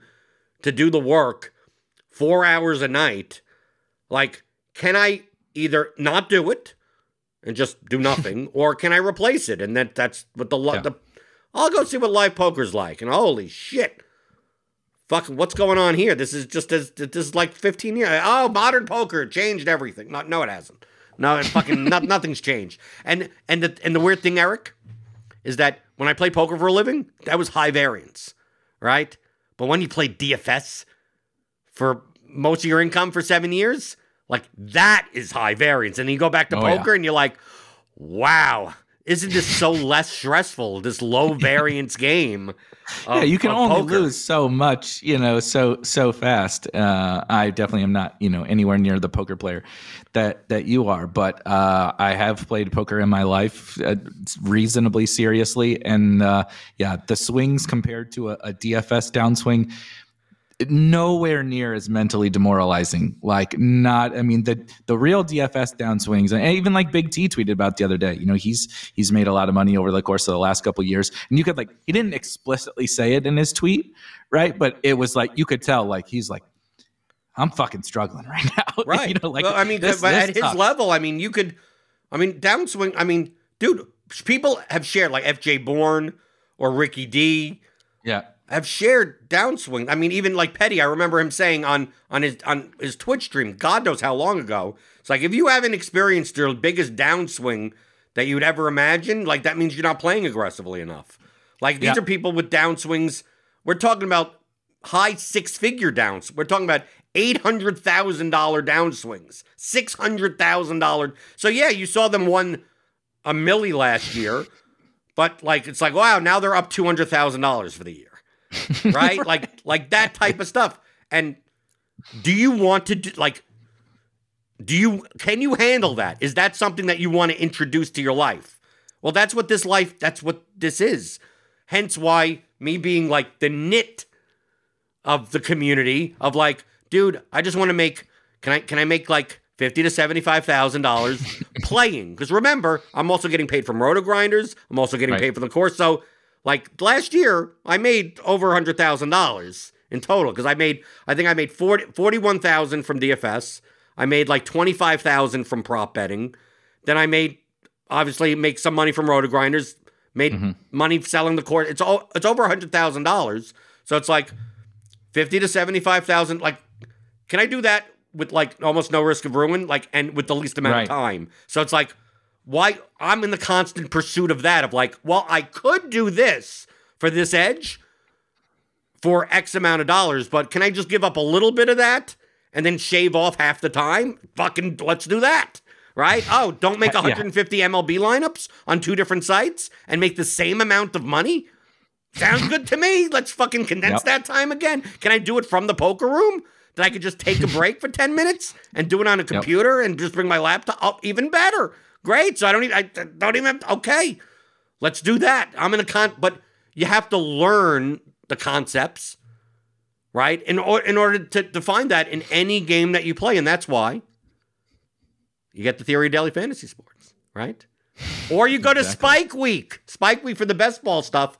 to do the work four hours a night, like, can I either not do it and just do nothing, or can I replace it? And that that's what the, yeah. the I'll go see what live poker's like. And holy shit, fucking, what's going on here? This is just as this is like 15 years. Oh, modern poker changed everything. No, no, it hasn't. No, it fucking not, nothing's changed. And and the and the weird thing, Eric, is that when I play poker for a living, that was high variance, right? But when you play DFS for most of your income for seven years, like that is high variance. And you go back to oh, poker yeah. and you're like, wow, isn't this so less stressful, this low variance game? Of, yeah, you can only poker. lose so much, you know, so so fast. Uh, I definitely am not, you know, anywhere near the poker player that that you are, but uh, I have played poker in my life uh, reasonably seriously, and uh, yeah, the swings compared to a, a DFS downswing nowhere near as mentally demoralizing. Like not, I mean, the the real DFS downswings, and even like Big T tweeted about the other day. You know, he's he's made a lot of money over the course of the last couple years, and you could like he didn't explicitly say it in his tweet, right? But it was like you could tell, like he's like. I'm fucking struggling right now. Right. you know, like well, I mean, this, at his tough. level, I mean, you could, I mean, downswing. I mean, dude, people have shared like FJ Bourne or Ricky D. Yeah have shared downswing. I mean, even like Petty, I remember him saying on on his on his Twitch stream, God knows how long ago. It's like if you haven't experienced your biggest downswing that you'd ever imagine, like that means you're not playing aggressively enough. Like these yeah. are people with downswings. We're talking about high six figure downs. We're talking about eight hundred thousand dollar downswings, six hundred thousand dollar. So yeah, you saw them won a milli last year, but like it's like wow, now they're up two hundred thousand dollars for the year. right? like like that type of stuff. And do you want to do like do you can you handle that? Is that something that you want to introduce to your life? Well, that's what this life that's what this is. Hence why me being like the nit of the community of like, dude, I just want to make can I can I make like fifty to seventy five thousand dollars playing? Because remember, I'm also getting paid from RotoGrinders. I'm also getting right. paid for the course. So like last year, I made over hundred thousand dollars in total because I made I think I made 40, 41,000 from DFS. I made like twenty five thousand from prop betting. Then I made obviously make some money from RotoGrinders. Made mm-hmm. money selling the court. It's all it's over hundred thousand dollars. So it's like fifty to seventy five thousand. Like, can I do that with like almost no risk of ruin? Like, and with the least amount right. of time. So it's like why I'm in the constant pursuit of that of like, well, I could do this for this edge for X amount of dollars, but can I just give up a little bit of that and then shave off half the time. Fucking let's do that. Right? Oh, don't make Yeah. 150 MLB lineups on two different sites and make the same amount of money. Sounds good to me. Let's fucking condense Yep. that time again. Can I do it from the poker room? That I could just take a break for 10 minutes and do it on a computer and just bring my laptop up even better. Great. So I don't even I don't even have okay. Let's do that. I'm in a con but you have to learn the concepts, right? In or, in order to define that in any game that you play and that's why you get the theory of daily fantasy sports, right? Or you go to Spike Week. Spike Week for the best ball stuff.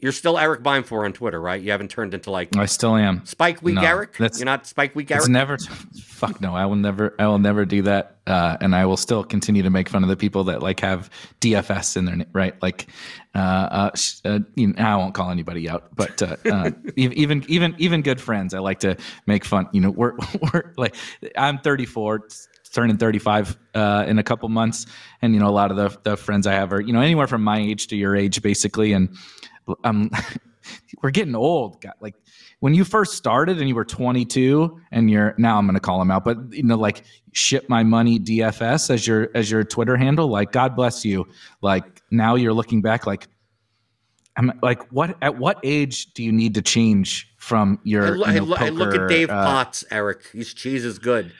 You're still Eric Beimfohr on Twitter, right? You haven't turned into like I still am. Spike Week No, Eric. that's- You're not Spike Week Eric. It's never. Fuck no. I will never. I will never do that. Uh, and I will still continue to make fun of the people that like have DFS in their name, right? Like, uh, uh, uh you know, I won't call anybody out, but uh, uh, even even even good friends, I like to make fun. You know, we're we're like, I'm 34. Turning 35 uh, in a couple months, and you know a lot of the, the friends I have are you know anywhere from my age to your age, basically, and um, we're getting old. God, Like when you first started and you were 22 and you're now I'm going to call him out, but you know, like ship my money DFS as your, as your Twitter handle. Like, God bless you. Like now you're looking back, like, I'm like, what, at what age do you need to change from I, your, lo- you I know, lo- I look at Dave uh, Potts, Eric. His cheese is good.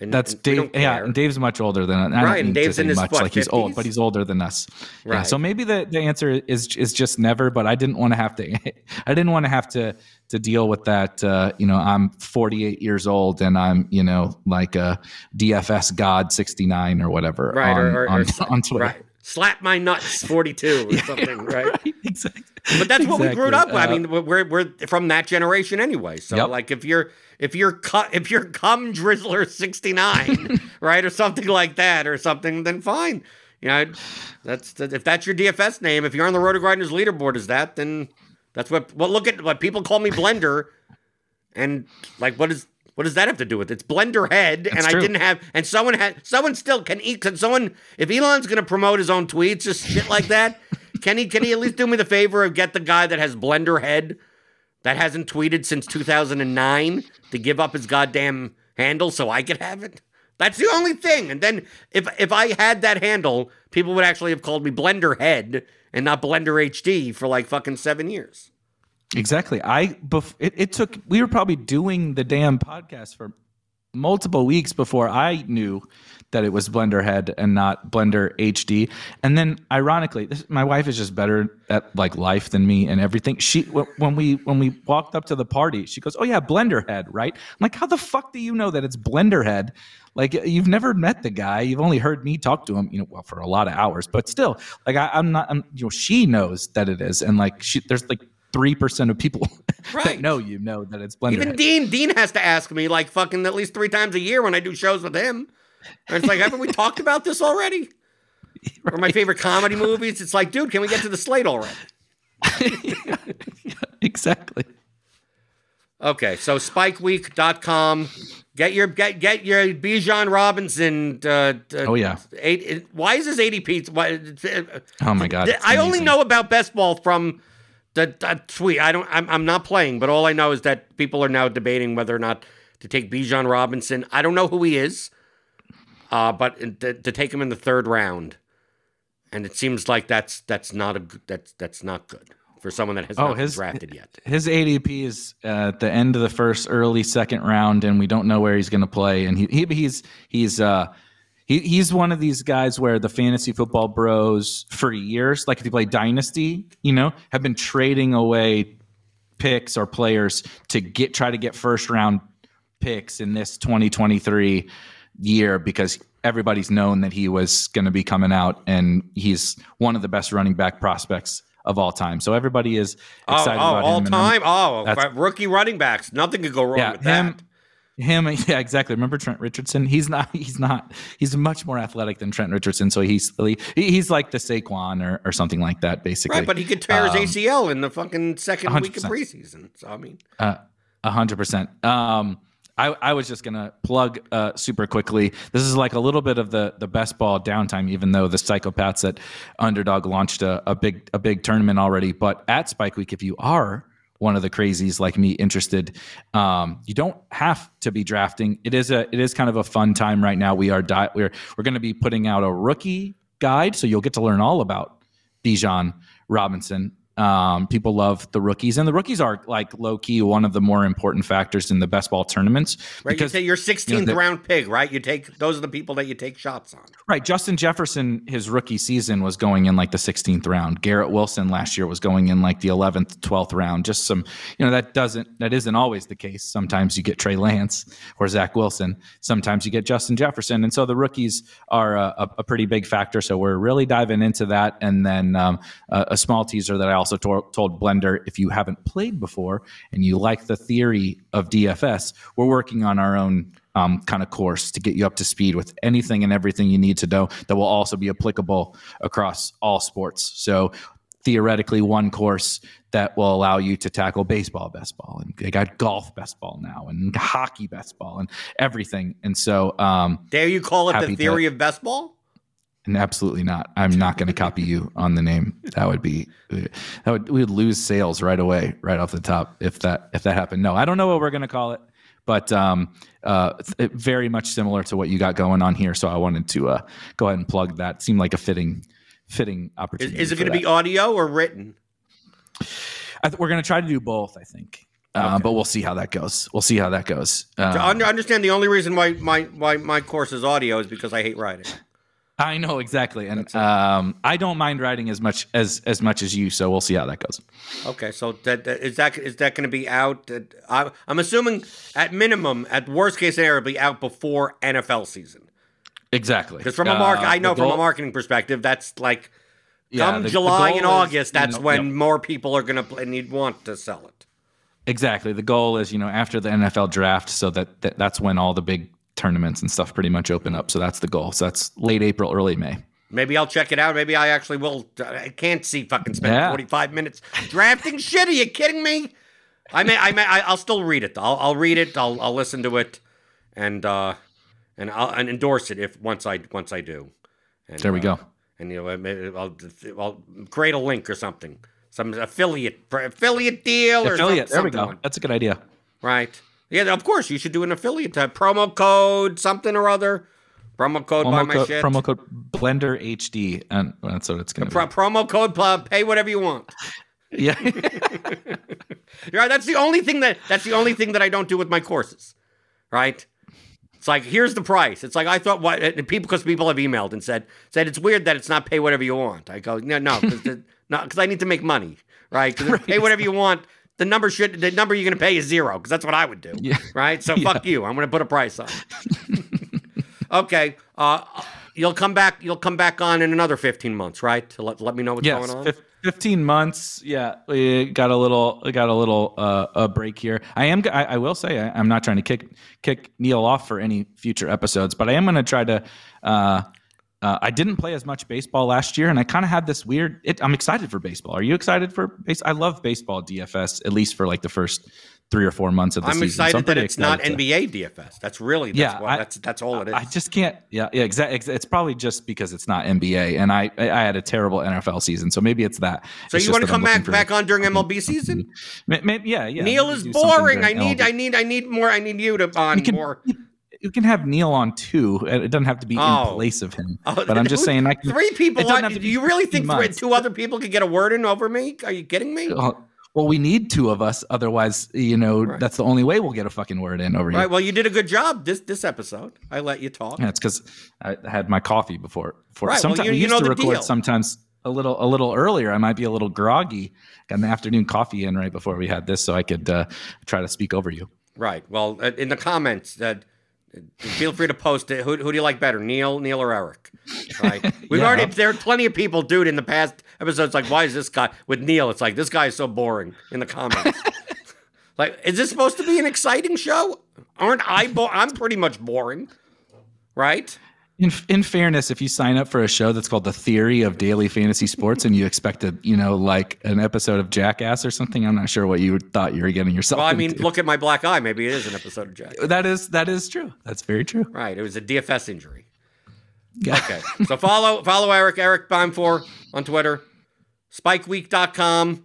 And That's and Dave. Yeah, and Dave's much older than I Right, and Dave's in his, much what, like he's old, but he's older than us. Yeah, Right. so maybe the, the answer is is just never. But I didn't want to have to. I didn't want to have to to deal with that. Uh, you know, I'm 48 years old and I'm you know like a DFS god 69 or whatever right, on, or, or, on, or on Twitter. Right. Slap my nuts 42 or something, right? exactly. But that's what we grew up. with. I Uh, mean, we're we're from that generation anyway. So Yep. like, if you're if you're cu- if you're cum drizzler sixty nine, right, or something like that, or something, then fine. You know, that's if that's your DFS name. If you're on the RotoGrinders leaderboard, is that then? That's what. Well, look at what people call me Blender, and like, what is what does that have to do with it? It's Blender Head, and That's I true. didn't have, and someone had, someone still can eat. Can someone, if Elon's going to promote his own tweets, just shit like that, can he? Can he at least do me the favor of get the guy that has Blender Head, that hasn't tweeted since 2009, to give up his goddamn handle so I could have it? That's the only thing. And then if if I had that handle, people would actually have called me Blender Head and not Blender HD for like fucking seven years. Exactly. I bef- it, it took we were probably doing the damn podcast for multiple weeks before I knew that it was Blender Head and not Blender HD. And then ironically, this, my wife is just better at like life than me and everything. She when we when we walked up to the party, she goes, "Oh yeah, Blender Head, right?" I'm like, "How the fuck do you know that it's Blender Head?" Like you've never met the guy, you've only heard me talk to him, you know, well for a lot of hours, but still, like I, I'm not, I'm, you know, she knows that it is, and like she, there's like three percent of people Right. that know you know that it's Blender. Even Head. Dean, Dean has to ask me like fucking at least three times a year when I do shows with him. And it's like, haven't we talked about this already? Or my favorite comedy movies. It's like, dude, can we get to the slate already? exactly. Okay, so spikeweek.com. Get your get get your Bijan Robinson. Uh, uh, Oh yeah. Eight, why is this ADP? Why, uh, Oh my god. I only amazing. know about best ball from the, the tweet. I don't. I'm, I'm not playing, but all I know is that people are now debating whether or not to take Bijan Robinson. I don't know who he is, uh, but to, to take him in the third round, and it seems like that's that's not a good- that's that's not good for someone that has Oh, not his- been drafted yet. his ADP is uh, at the end of the first, early second round, and we don't know where he's going to play. And he, he he's he's uh he, he's one of these guys where the fantasy football bros for years, like if you play Dynasty, you know, have been trading away picks or players to get try to get first round picks in this 2023 year because everybody's known that he was going to be coming out and he's one of the best running back prospects of all time. So everybody is Oh, excited oh about all him. time. Oh, rookie running backs. Nothing could go wrong yeah, with him, that. Him, yeah, exactly. Remember Trent Richardson? He's not, he's not, he's much more athletic than Trent Richardson. So he's, he- he's like the Saquon or, or something like that, basically. Right, but he could tear Um, his ACL in the fucking second week of preseason. So I mean, Uh, A hundred percent. Um, I, I was just gonna plug uh, super quickly. This is like a little bit of the the best ball downtime, even though the psychopaths at Underdog launched a, a big a big tournament already. But at Spike Week, if you are one of the crazies like me interested, um, you don't have to be drafting. It is a it is kind of a fun time right now. We are di- we're we're going to be putting out a rookie guide, so you'll get to learn all about Bijan Robinson um, people love the rookies, and the rookies are like low key one of the more important factors in the best ball tournaments. Right, because you your 16th you know, the, round pick, right? You take those are the people that you take shots on. Right, Justin Jefferson, his rookie season was going in like the 16th round. Garrett Wilson last year was going in like the 11th, 12th round. Just some, you know, that doesn't that isn't always the case. Sometimes you get Trey Lance or Zach Wilson. Sometimes you get Justin Jefferson, and so the rookies are a, a pretty big factor. So we're really diving into that, and then um, a, a small teaser that I also also to- told Blender if you haven't played before and you like the theory of DFS, we're working on our own um, kind of course to get you up to speed with anything and everything you need to know that will also be applicable across all sports. So theoretically one course that will allow you to tackle baseball best ball and they got golf best ball now and hockey best ball and everything and so um dare you call it the theory to, of best ball and absolutely not. I'm not going to copy you on the name. That would be that would we would lose sales right away, right off the top if that if that happened. No, I don't know what we're going to call it, but um, uh, very much similar to what you got going on here. So I wanted to uh, go ahead and plug that. It seemed like a fitting fitting opportunity. Is, is it going to be audio or written? Th- we're going to try to do both. I think. Uh, okay. Uh, but we'll see how that goes. We'll see how that goes. Um, to understand the only reason why my, why my course is audio is because I hate writing. I know exactly, and um, I don't mind writing as much as as much as you. So we'll see how that goes. Okay, so that, that is that is that going to be out? Uh, I'm assuming at minimum, at worst case scenario, it'll be out before NFL season. Exactly, because from a mark, uh, I know goal, from a marketing perspective, that's like yeah, come the, July the and August, that's you know, when more people are going to need want to sell it. Exactly. The goal is, you know, after the NFL draft, so that, that that's when all the big tournaments and stuff pretty much open up. So that's the goal. So that's late April, early May. Maybe I'll check it out. Maybe I actually will. I can't see fucking spend yeah. 45 minutes drafting shit. Are you kidding me? I may, I may, I'll still read it. I'll, I'll read it. I'll, I'll listen to it, and uh, and I'll and endorse it if once I once I do. And, there we uh, go. And you know, I'll, I'll create a link or something, some affiliate affiliate deal or affiliate. There we go. That's a good idea. Right. Yeah, of course you should do an affiliate tab. Promo code something or other. Promo code promo buy my shit. Promo code Blender HD, and that's what it's gonna Pro- be. Promo code pay whatever you want. Yeah, right. That's the only thing that that's the only thing that I don't do with my courses. Right. It's like here's the price. It's like I thought what people because people have emailed and said said it's weird that it's not pay whatever you want. I go no no because no because I need to make money right. Because right. pay whatever you want the number should the number you're going to pay is zero because that's what I would do. Yeah. Right. So yeah. fuck you. I'm going to put a price on. okay. Uh, you'll come back. You'll come back on in another 15 months, right? To let, let me know what's yes, going on. 15 months. Yeah, we got a little got a little uh, a break here. I am. I, I will say I, am not trying to kick kick Neil off for any future episodes, but I am going to try to. Uh, uh, I didn't play as much baseball last year, and I kind of had this weird. It, I'm excited for baseball. Are you excited for base? I love baseball DFS at least for like the first three or four months of the I'm season. Excited so I'm excited that it's not to, NBA DFS. That's really that's yeah. What, I, that's that's all it is. I just can't. Yeah, yeah. Exactly. It's probably just because it's not NBA, and I I had a terrible NFL season, so maybe it's that. So it's you want to come back back on during MLB season? Maybe, yeah, yeah. Neil is boring. I need MLB. I need I need more. I need you to on can, more you can have Neil on too. It doesn't have to be oh. in place of him. Oh, but I'm just saying, I can, three people. On, do you really think two other people could get a word in over me? Are you kidding me? Well, well, we need two of us. Otherwise, you know, right. that's the only way we'll get a fucking word in over you. right. Well, you did a good job this this episode. I let you talk. Yeah, it's because I had my coffee before. before. Right. Sometimes well, you, we used to record deal. sometimes a little a little earlier. I might be a little groggy. Got an afternoon coffee in right before we had this, so I could uh, try to speak over you. Right. Well, uh, in the comments that Feel free to post it. Who, who do you like better, Neil, Neil, or Eric? Right. We've yeah. already there are plenty of people, dude, in the past episodes. Like, why is this guy with Neil? It's like this guy is so boring in the comments. like, is this supposed to be an exciting show? Aren't I? Bo- I'm pretty much boring, right? In in fairness, if you sign up for a show that's called The Theory of Daily Fantasy Sports and you expected, you know, like an episode of Jackass or something, I'm not sure what you thought you were getting yourself. Well, I mean, into. look at my black eye. Maybe it is an episode of Jackass. That is that is true. That's very true. Right. It was a DFS injury. Yeah. Okay. so follow follow Eric Eric Beimfohr on Twitter, SpikeWeek.com,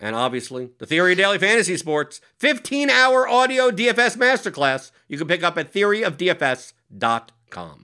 And obviously, the Theory of Daily Fantasy Sports 15 hour audio DFS masterclass you can pick up at theoryofdfs.com.